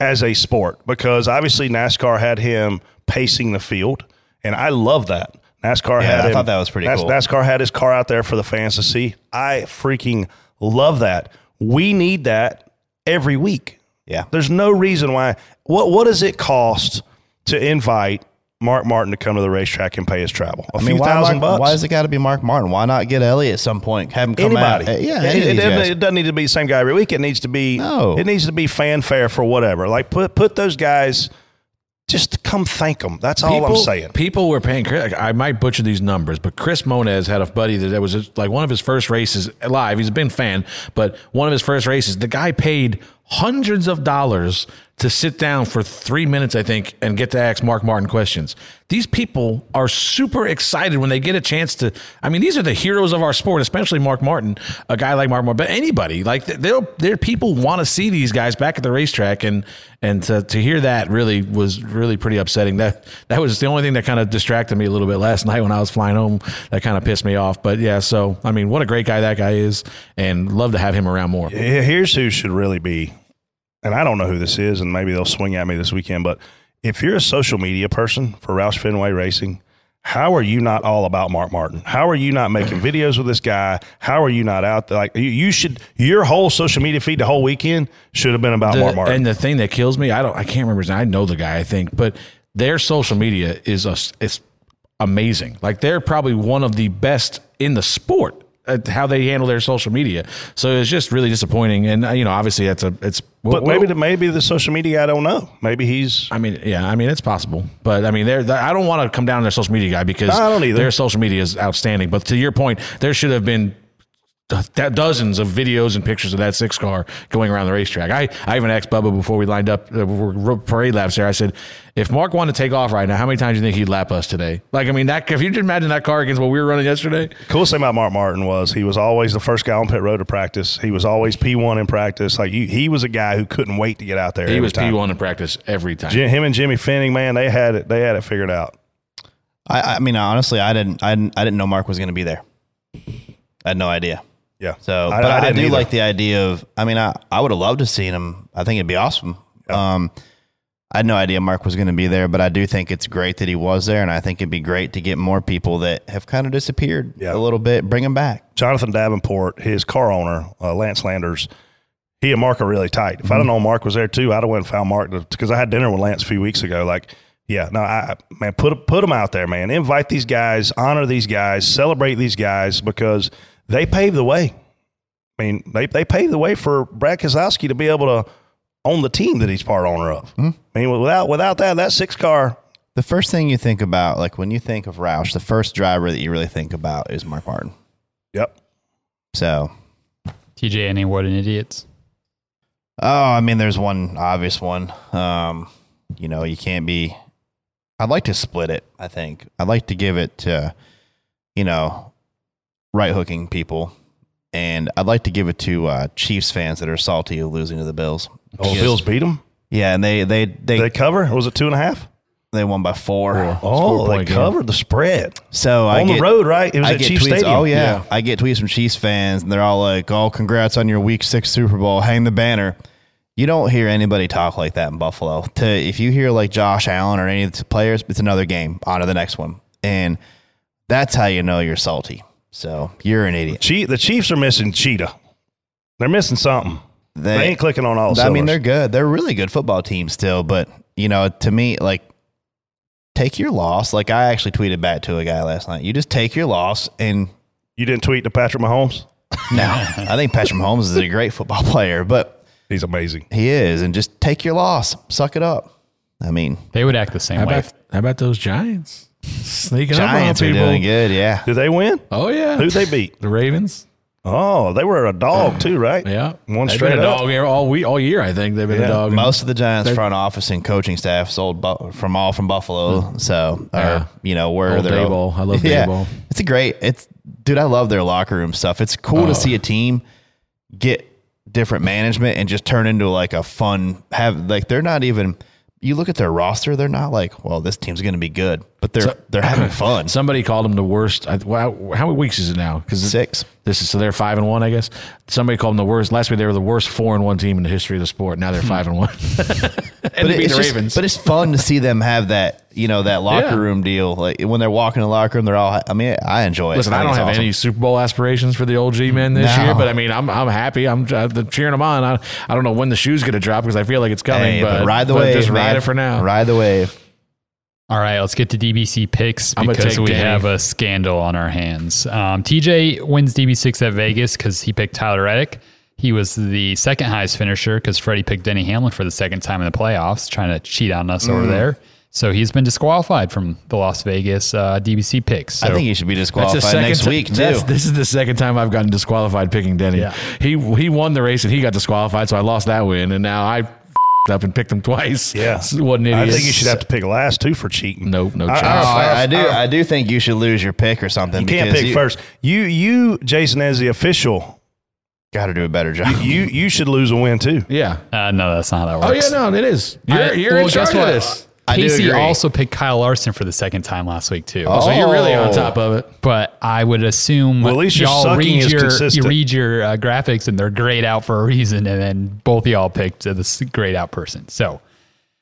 as a sport because obviously NASCAR had him pacing the field, and I love that. NASCAR Yeah, had I him, thought that was pretty NAS- cool. NASCAR had his car out there for the fans to see. I freaking love that. We need that every week. Yeah. There's no reason why. What what does it cost to invite Mark Martin to come to the racetrack and pay his travel? A I mean, why, thousand Mark, bucks. why does it got to be Mark Martin? Why not get Elliott at some point? Have him come Anybody. out. Yeah, It- any of it, these doesn't, it doesn't need to be the same guy every week. It needs to be No. It needs to be fanfare for whatever. Like put put those guys. Just come thank them. That's all I'm saying. People were paying. Chris- I might butcher these numbers, but Chris Moniz had a buddy that that was just like one of his first races live. He's a big fan, but one of his first races, the guy paid hundreds of dollars to sit down for three minutes, I think, and get to ask Mark Martin questions. These people are super excited when they get a chance to. I mean, these are the heroes of our sport, especially Mark Martin, a guy like Mark Martin, but anybody like they're, they're people want to see these guys back at the racetrack, and and to, to hear that really was really pretty upsetting. That that was the only thing that kind of distracted me a little bit last night when I was flying home. That kind of pissed me off. But yeah, so I mean, what a great guy that guy is, and love to have him around more. Here's who should really be, and I don't know who this is, and maybe they'll swing at me this weekend. But if you're a social media person for Roush Fenway Racing, how are you not all about Mark Martin? How are you not making videos with this guy? How are you not out there? Like you, you should, your whole social media feed the whole weekend should have been about The- Mark Martin. And the thing that kills me, I don't, I can't remember his name. I know the guy, I think, but their social media is a, it's amazing. Like they're probably one of the best in the sport how they handle their social media. So it's just really disappointing. And uh, you know, obviously that's a, it's. but maybe the, maybe the social media, I don't know. Maybe he's. I mean, yeah, I mean, it's possible, but I mean, they're, I don't want to come down on their social media guy because I don't either. their social media is outstanding. But to your point, there should have been dozens of videos and pictures of that six car going around the racetrack. I, I even asked Bubba before we lined up uh, parade laps there. I said, if Mark wanted to take off right now, how many times do you think he'd lap us today? Like, I mean, that if you just imagine that car against what we were running yesterday, Coolest thing about Mark Martin was he was always the first guy on pit road to practice. He was always P one in practice. Like you, he was a guy who couldn't wait to get out there. he every was. P one in practice every time. Jim, him and Jimmy Fennig, man, they had it. They had it figured out. I, I mean, honestly, I didn't, I didn't, I didn't know Mark was going to be there. I had no idea. Yeah. So, I- but I I, do either. like the idea of. I mean, I, I would have loved to seen him. I think it'd be awesome. Um, I had no idea Mark was going to be there, but I do think it's great that he was there, and I think it'd be great to get more people that have kind of disappeared a little bit, bring them back. Jonathan Davenport, his car owner, uh, Lance Landers, he and Mark are really tight. If I'd have Mm-hmm. known Mark was there too, I'd have went and found Mark because I had dinner with Lance a few weeks ago. Like, yeah, no, I man, put put them out there, man. Invite these guys, honor these guys, celebrate these guys because they paved the way. I mean, they they paved the way for Brad Keselowski to be able to own the team that he's part owner of. Mm-hmm. I mean, without without that, that six car. The first thing you think about, like when you think of Roush, the first driver that you really think about is Mark Martin. Yep. So, TJ, any what an idiots? oh, I mean, there's one obvious one. Um, you know, you can't be. I'd like to split it. I think I'd like to give it to, you know, right hooking people, and I'd like to give it to uh, Chiefs fans that are salty of losing to the Bills. Oh, the Bills beat them. Yeah, and they they they, They cover. Was it two and a half? they won by four. Oh, they Four-point game. covered the spread. So I On the road, right? It was I at get Chiefs tweets, Stadium. Oh yeah. Yeah. I get tweets from Chiefs fans, and they're all like, "Oh, congrats on your Week Six Super Bowl! Hang the banner." You don't hear anybody talk like that in Buffalo. To if you hear like Josh Allen or any of the players, it's another game. On to the next one, and that's how you know you're salty. So you're an idiot. Chie- the Chiefs are missing Cheetah. They're missing something. They, ain't clicking on all. I mean, they're good. They're a really good football team still, but you know, to me, like, take your loss. Like I actually tweeted back to a guy last night. You just take your loss, and you didn't tweet to Patrick Mahomes. No, I think Patrick Mahomes is a great football player, but he's amazing. He is, and just take your loss, suck it up. I mean, They would act the same How way. about, how about those Giants sneaking Giants up are on people? doing good. Yeah, Did they win? Oh yeah, Who'd they beat? The Ravens. Oh, they were a dog too, right? Yeah, one They've straight been a up. dog here all week, all year. I think they've been a dog. most of the Giants front office and coaching staff sold bu- from all from Buffalo. Mm. So, or Yeah. you know where Old they're Daboll. I love yeah, Daboll. It's a great. It's dude. I love their locker room stuff. It's cool Oh. to see a team get different management and just turn into like a fun have like they're not even you look at their roster they're not like well this team's going to be good but they're So- they're having fun Somebody called them the worst. I, how many weeks is it now? Because Six. This is so they're five and one, I guess. Somebody called them the worst. Last week they were the worst four and one team in the history of the sport. Now they're hmm. five and one. and they beat it's the just- Ravens. but it's fun to see them have that you know that locker Yeah. room deal like when they're walking in the locker room they're all I mean I enjoy it Listen, I think don't have awesome. any Super Bowl aspirations for the old G men this No. year, but I mean, I'm I'm happy. I'm uh, cheering them on. I, I don't know when the shoe's going to drop because I feel like it's coming. Hey, but, but ride the but wave Just man. ride it for now. ride the wave All right, let's get to DBC picks because we Danny. have a scandal on our hands. Um, TJ wins DB6 at Vegas because he picked Tyler Reddick. He was the second highest finisher because Freddie picked Denny Hamlin for the second time in the playoffs, trying to cheat on us over Mm. there. So he's been disqualified from the Las Vegas uh, DBC picks. So I think he should be That's disqualified the second next ti- week too This is the second time I've gotten disqualified picking Denny. Yeah. He he won the race and he got disqualified, so I lost that win, and now I f***ed up and picked him twice. Yeah. what an idiot. I think you should have to pick last two for cheating. Nope, no I- chance. Oh, I- I, I do. I- I do think you should lose your pick or something. You can't because pick first. You, you, Jason, as the official, Got to do a better job. you, you should lose a win too. yeah. uh, no, that's not how that Oh yeah, no, it is. You're I- you're well, in charge of this. I do Casey agree. also picked Kyle Larson for the second time last week too. Oh, so you're really on Oh. top of it. But I would assume Well, at least y'all read your you read your uh, graphics and they're grayed out for a reason, and then both of y'all picked uh, this grayed out person. So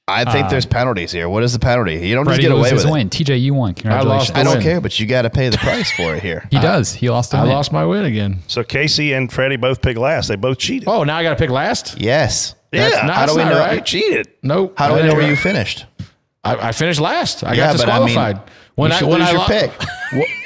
I think there's penalties here. What is the penalty? You don't Freddie just get away loses with it. win. TJ, you won. Congratulations. the I don't win. care, but you got to pay the price for it here. He does. He lost a I win. lost my win again. So Casey and Freddie both picked last. They both cheated. Oh, now I got to pick last. Yes. That's- yeah. no, How do we know right. You cheated. Nope. How do I we know where you finished? I, I finished last. I Yeah, got but I mean, disqualified. when you I when lose I your lo- pick.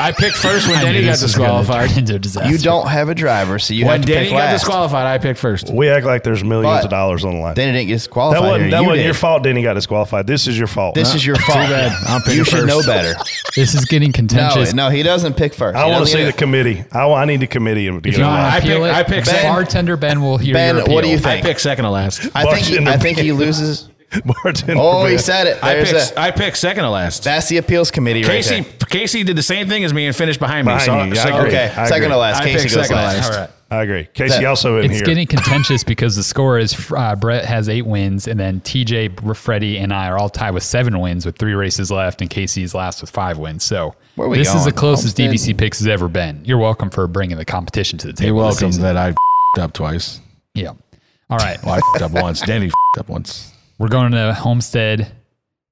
I picked first when I Denny got this was gonna disqualified. into a disaster. You don't have a driver, so you When have to Denny pick got last. disqualified, I picked first. We act like there's millions But- of dollars on the line. Denny didn't get that disqualified. wasn't, that You wasn't your fault. Denny got disqualified. This is your fault. This is your fault. bad. I'm picking You should know better. This is getting contentious. no, no, he doesn't pick first. I want to see the committee. I, I need the committee to If get you want I pick- I pick Ben, bartender Ben will hear Ben, your what do you think? I picked second to last. I think I think he loses. Bartender Oh, he said it. I There's picked, a, I picked second to last. that's the appeals committee right Casey there. Casey did the same thing as me and finished behind me. Behind so, you. I so- agree. Okay, I second agree. to last. I Casey picked goes second to last. last. All right. I agree. Casey That- also in It's here. getting contentious because the score is uh, Brett has eight wins, and then TJ, Freddie, and I are all tied with seven wins with three races left, and Casey's last with five wins. So Where we this is the going? closest Homestead? DBC picks has ever been. You're welcome for bringing the competition to the table. You're this welcome season. that I f***ed up twice. Yeah. All right. Well, I f***ed up once. Danny f***ed up once. We're going to Homestead,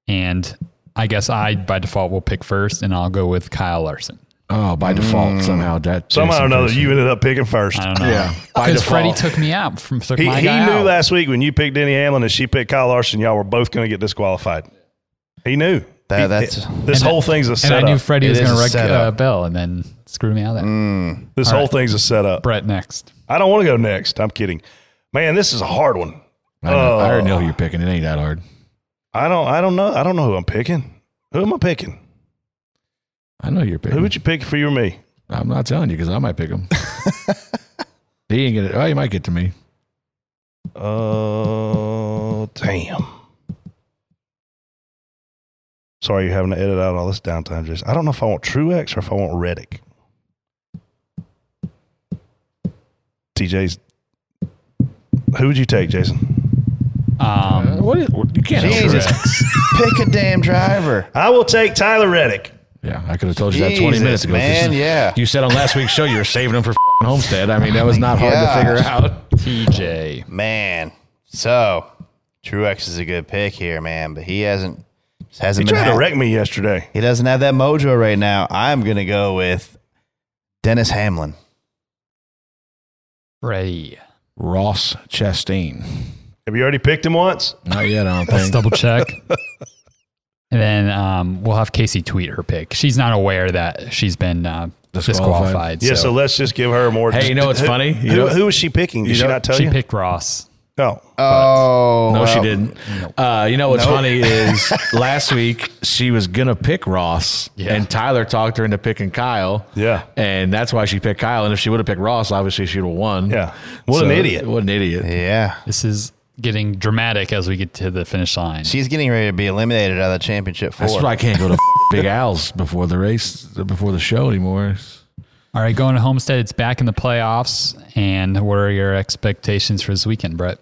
and I guess I, by default, will pick first, and I'll go with Kyle Larson. Oh, by default, somehow that Somehow or Jason another, Person- you ended up picking first. I don't know. Yeah, Because Freddie took me out from took He, my he guy knew out. last week when you picked Denny Hamlin and she picked Kyle Larson, y'all were both going to get disqualified. He knew. That- He- that's- this whole I- thing's a And setup. I knew Freddie It was is going to a wreck setup. uh, Bell, and then screw me out of there. this All whole right. thing's a setup. Brett next. I don't want to go next. I'm kidding. Man, this is a hard one. I, know, I already know Oh. who you're picking. It ain't that hard. I don't. I don't know. I don't know who I'm picking. Who am I picking? I know you're picking. Who would you pick for you or me? I'm not telling you because I might pick him. he ain't get it. Oh, he might get to me. Oh, damn. Sorry, you're having to edit out all this downtime. Just I don't know if I want Truex or if I want Reddick. TJ's. Who would you take, Jason? Um, what is, you can't help Jesus. Truex. Pick a damn driver. I will take Tyler Reddick. Yeah, I could have told you that 20 Jesus, minutes ago. man, This is- yeah. You said on last week's show you were saving him for f***ing Homestead. I mean, that was not hard to gosh. figure out. TJ. Man, so Truex is a good pick here, man, but he hasn't He hasn't been tried to ha- wreck me yesterday. he doesn't have that mojo right now. I'm gonna go with Dennis Hamlin. Freddie. Ross Chastain. Have you already picked him once? Not yet, I don't Let's double check. and then um, we'll have Casey tweet her pick. She's not aware that she's been uh, Disqualified. disqualified. Yeah, so let's just give her more. Hey, you know what's who, funny? You who, know- who was she picking? Did you she know- not tell she you? picked Ross. no. Oh No, she didn't. Uh, you know what's Nope. funny is last week she was gonna pick Ross, Yeah. and Tyler talked her into picking Kyle. Yeah. and that's why she picked Kyle. And if she would have picked Ross, obviously she would have won. Yeah. What an idiot. What an idiot. Yeah. This is getting dramatic as we get to the finish line. She's getting ready to be eliminated out of the championship four. That's why I can't go to Big Al's before the race, before the show anymore. All right, going to Homestead, it's back in the playoffs. And what are your expectations for this weekend, Brett?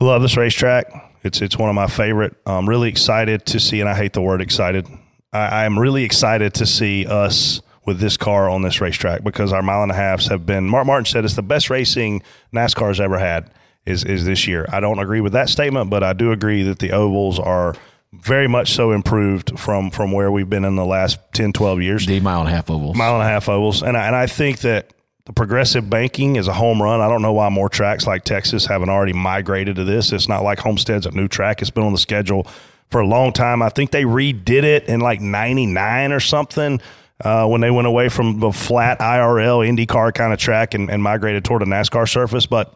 Love this racetrack. It's it's one of my favorite. I'm really excited to see, and I hate the word excited. I, I'm really excited to see us with this car on this racetrack because our mile and a halfs have been. Mark Martin said it's the best racing NASCAR's ever had. Is is this year? I don't agree with that statement, but I do agree that the ovals are very much so improved from from where we've been in the last 10, 12 years. The mile and a half ovals. Mile and a half ovals, and I, and I think that the progressive banking is a home run. I don't know why more tracks like Texas haven't already migrated to this. It's not like Homestead's a new track. It's been on the schedule for a long time. I think they redid it in like 99 or something uh, when they went away from the flat IRL IndyCar kind of track and, and migrated toward a NASCAR surface. But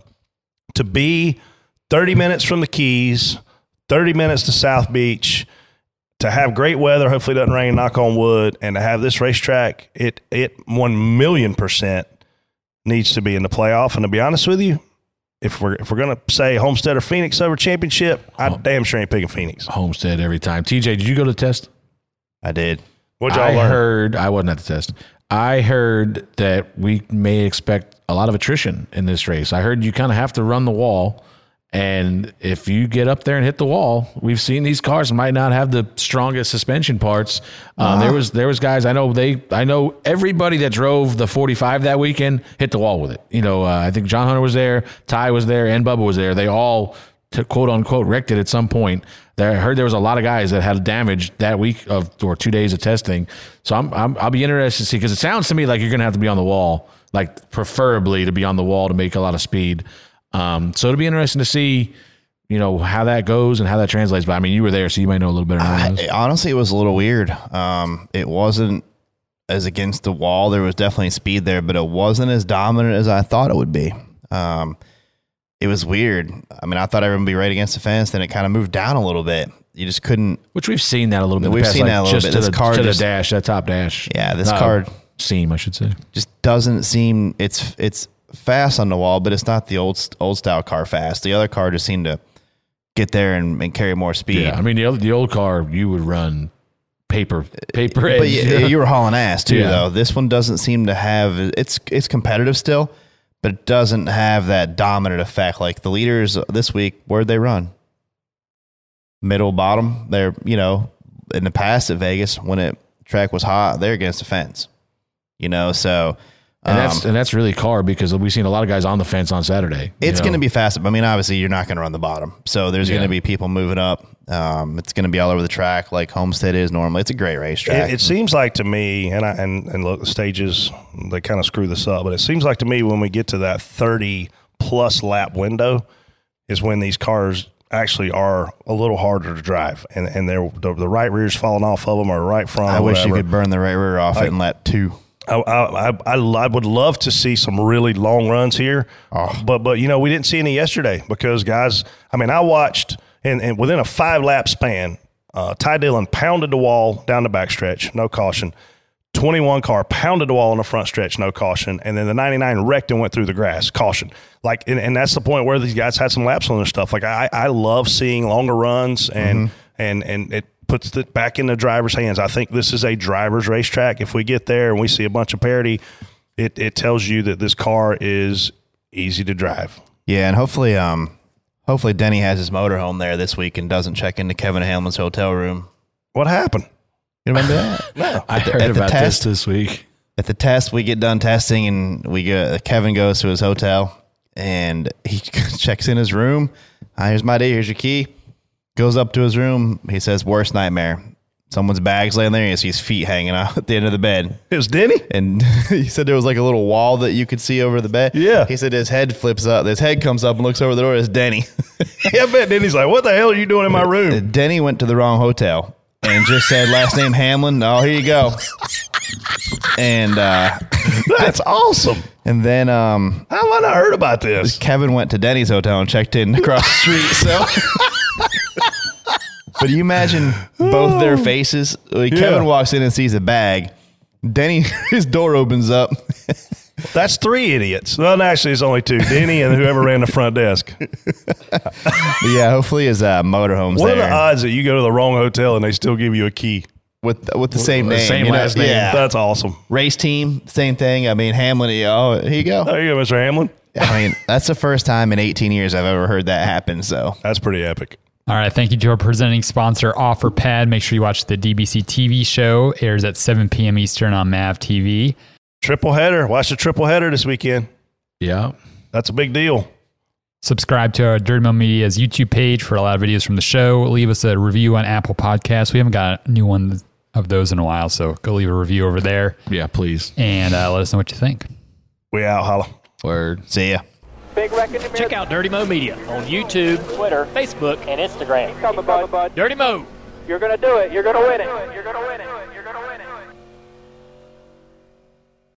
to be 30 minutes from the Keys, 30 minutes to South Beach, to have great weather, hopefully it doesn't rain, knock on wood, and to have this racetrack, it it one million percent needs to be in the playoff. And to be honest with you, if we're if we're gonna say Homestead or Phoenix over championship, I damn sure ain't picking Phoenix. Homestead every time. TJ, did you go to the test? I did. What'd y'all I learn? heard I wasn't at the test. I heard that we may expect a lot of attrition in this race. I heard you kind of have to run the wall. And if you get up there and hit the wall, we've seen these cars might not have the strongest suspension parts. Uh, There was there was guys I know they I know everybody that drove the 45 that weekend hit the wall with it. You know, uh, I think John Hunter was there, Ty was there, and Bubba was there. They all to quote unquote wrecked it at some point. There, I heard there was a lot of guys that had damage that week of or two days of testing. So I'm, I'm I'll be interested to see because it sounds to me like you're gonna have to be on the wall, like preferably to be on the wall to make a lot of speed. Um, so it'll be interesting to see, you know, how that goes and how that translates. But I mean, you were there, so you might know a little better. Than. I, honestly, it was a little weird. Um, it wasn't as against the wall. There was definitely speed there, but it wasn't as dominant as I thought it would be. Um, it was weird. I mean, I thought everyone would be right against the fence, then it kind of moved down a little bit. You just couldn't. Which we've seen that a little bit. We've past, seen like, that a little bit. To This the, car to just- the dash, that top dash. Yeah, this Uh, car seam, I should say. just doesn't seem. It's it's fast on the wall, but it's not the old old style car fast. The other car just seemed to get there and, and carry more speed. Yeah, I mean the old, the old car you would run paper paper. Age. But edge. you, you were hauling ass too, Yeah. though. This one doesn't seem to have. It's it's competitive still, but it doesn't have that dominant effect. Like the leaders this week, where'd they run? Middle, bottom. They're you know in the past at Vegas when it track was hot, they're against the fence. You know, so and that's um, and that's really car because we've seen a lot of guys on the fence on Saturday. it's going to be fast. I mean, obviously, you're not going to run the bottom, so there's going to be people moving up. Um, it's going to be all over the track like Homestead is normally. It's a great racetrack. It, it seems like to me, and I, and and look, the stages they kind of screw this up, but it seems like to me when we get to that thirty plus lap window is when these cars actually are a little harder to drive, and and they're the, the right rear's falling off of them or right front. I or wish you could burn the right rear off Like- it and let two. I, I, I, I would love to see some really long runs here, but but you know we didn't see any yesterday because guys. I mean, I watched and, and within a five lap span, uh, Ty Dillon pounded the wall down the backstretch, no caution. Twenty one car pounded the wall on the front stretch, no caution, and then the ninety nine wrecked and went through the grass, caution. Like, and, and that's the point where these guys had some laps on their stuff. Like, I I love seeing longer runs and and and it puts it back in the driver's hands. I think this is a driver's racetrack. If we get there and we see a bunch of parity, it, it tells you that this car is easy to drive. Yeah, and hopefully, um, hopefully Denny has his motorhome there this week and doesn't check into Kevin Hamlin's hotel room. What happened? You remember that? No, I heard about this this week. At the test, we get done testing, and we go. Kevin goes to his hotel, and he checks in his room. Hi, here's my day. Here's your key. Goes up to his room. He says, "Worst nightmare." Someone's bag's laying there. and He sees feet hanging out at the end of the bed. It was Denny, and he said there was like a little wall that you could see over the bed. Yeah. He said his head flips up. His head comes up and looks over the door. It's Denny. yeah, I bet Denny's like, "What the hell are you doing in my room?" Denny went to the wrong hotel and just said last name Hamlin. Oh, here you go. And uh, that's awesome. And then um, how have I not heard about this? Kevin went to Denny's hotel and checked in across the street. So. But you imagine both their faces. Like, Yeah. Kevin walks in and sees a bag. Denny, his door opens up. That's three idiots. Well, actually, it's only two: Denny and whoever ran the front desk. Yeah, hopefully his uh, motorhome's What are there. the odds that you go to the wrong hotel and they still give you a key? with with the same the name, same you know? last name. Yeah, That's awesome. race team, same thing. I mean, Hamlin. Oh, here you go. There you go, Mr. Hamlin. I mean, that's the first time in 18 years I've ever heard that happen. So That's pretty epic. All right, thank you to our presenting sponsor, Offerpad. Make sure you watch the DBC TV show. Airs at 7 p.m. Eastern on Mav TV. Triple header. Watch the triple header this weekend. Yeah. That's a big deal. Subscribe to our Dirty Mo Media's YouTube page for a lot of videos from the show. Leave us a review on Apple Podcasts. We haven't got a new one of those in a while, so go leave a review over there Yeah, please. and uh, let us know what you think. We out, holla. Word. see ya. Check out Dirty Mo Media on YouTube, Twitter, Facebook, and Instagram. Dirty Mo. You're gonna do it. You're gonna win it. You're gonna win it. You're gonna win it.